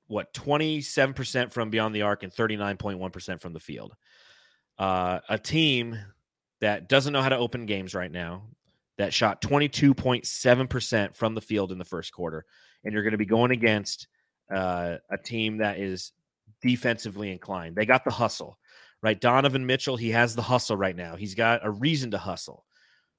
what 27% from beyond the arc and 39.1% from the field. Uh, a team that doesn't know how to open games right now, that shot 22.7% from the field in the first quarter. And you're going to be going against uh, a team that is defensively inclined. They got the hustle, right? Donovan Mitchell, he has the hustle right now. He's got a reason to hustle.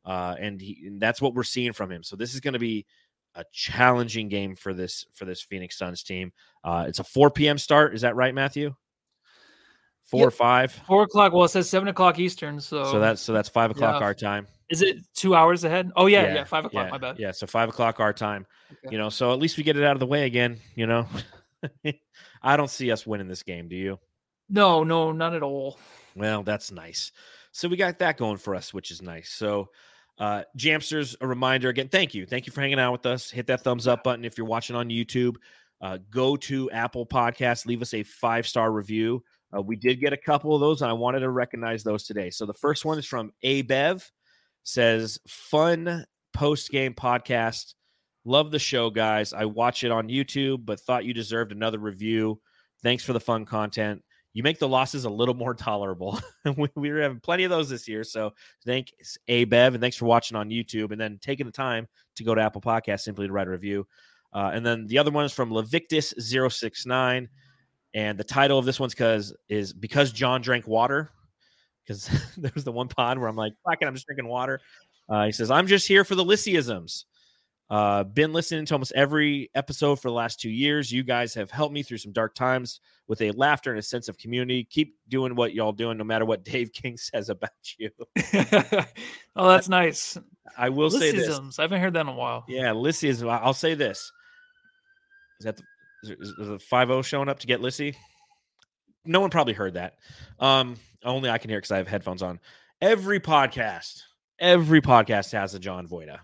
Uh, and, he, and that's what we're seeing from him. So this is going to be a challenging game for this for this Phoenix Suns team. Uh, it's a 4 p.m. start. Is that right, Matthew? Four or five. Four o'clock. Well, it says seven o'clock Eastern. So, So that's so that's five o'clock yeah. our time. is it two hours ahead? Oh yeah, yeah, five o'clock. Yeah, My bad. Yeah, so five o'clock our time. Okay. You know, so at least we get it out of the way again. You know, I don't see us winning this game. Do you? No, no, not at all. Well, that's nice. So we got that going for us, which is nice. So, uh, Jamsters, a reminder again. Thank you, thank you for hanging out with us. Hit that thumbs up button if you're watching on YouTube. Uh, go to Apple Podcasts, leave us a five star review. Uh, we did get a couple of those, and I wanted to recognize those today. So the first one is from A Bev, says fun post game podcast. Love the show, guys. I watch it on YouTube, but thought you deserved another review. Thanks for the fun content. You make the losses a little more tolerable. we, we were having plenty of those this year. So thanks, A Bev, and thanks for watching on YouTube and then taking the time to go to Apple Podcasts simply to write a review. Uh, and then the other one is from Levictus069. And the title of this one's because is because John drank water. Because there was the one pod where I'm like, fuck it, I'm just drinking water. Uh, he says, I'm just here for the Lissyisms. Uh, been listening to almost every episode for the last two years. You guys have helped me through some dark times with a laughter and a sense of community. Keep doing what y'all doing, no matter what Dave King says about you. oh, that's nice. I will say this. I haven't heard that in a while. Yeah, is. I'll say this. Is that the is, is the five zero showing up to get Lissy? No one probably heard that. Um, only I can hear because I have headphones on. Every podcast, every podcast has a John Voida.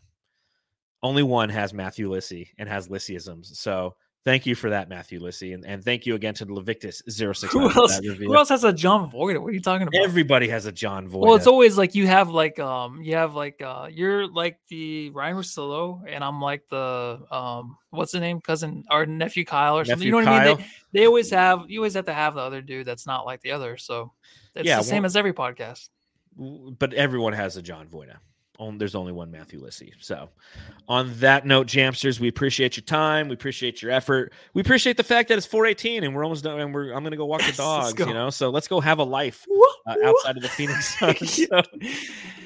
Only one has Matthew Lissy and has Lissyisms. So thank you for that, Matthew Lissy. And, and thank you again to Levictus 069. Who else? Who else has a John Voida? What are you talking about? Everybody has a John Voida. well, it's always like you have like um you have like uh you're like the Ryan Russillo and I'm like the um what's the name cousin or nephew Kyle or something. You know Nephew what I mean? They, they always have you always have to have the other dude that's not like the other. So it's Yeah, the same well- as every podcast. But everyone has a John Voida. On, there's only one Matthew Lissy. So, on that note, Jamsters, we appreciate your time. We appreciate your effort. We appreciate the fact that it's 418 and we're almost done. And we're I'm gonna go walk the dogs. go. You know, so let's go have a life uh, outside of the Phoenix Suns. So,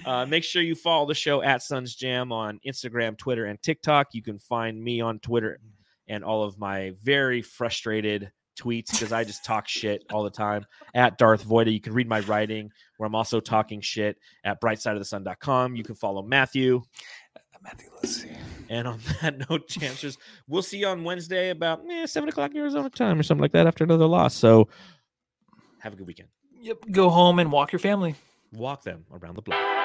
uh, make sure you follow the show at Suns Jam on Instagram, Twitter, and TikTok. You can find me on Twitter and all of my very frustrated tweets because I just talk shit all the time at Darth Voida. You can read my writing where I'm also talking shit at brightsideofthesun.com. You can follow Matthew. Matthew Lissy. And on that note, Chancers, we'll see you on Wednesday about eh, 7 o'clock Arizona time or something like that after another loss. So have a good weekend. Yep. Go home and walk your family. Walk them around the block.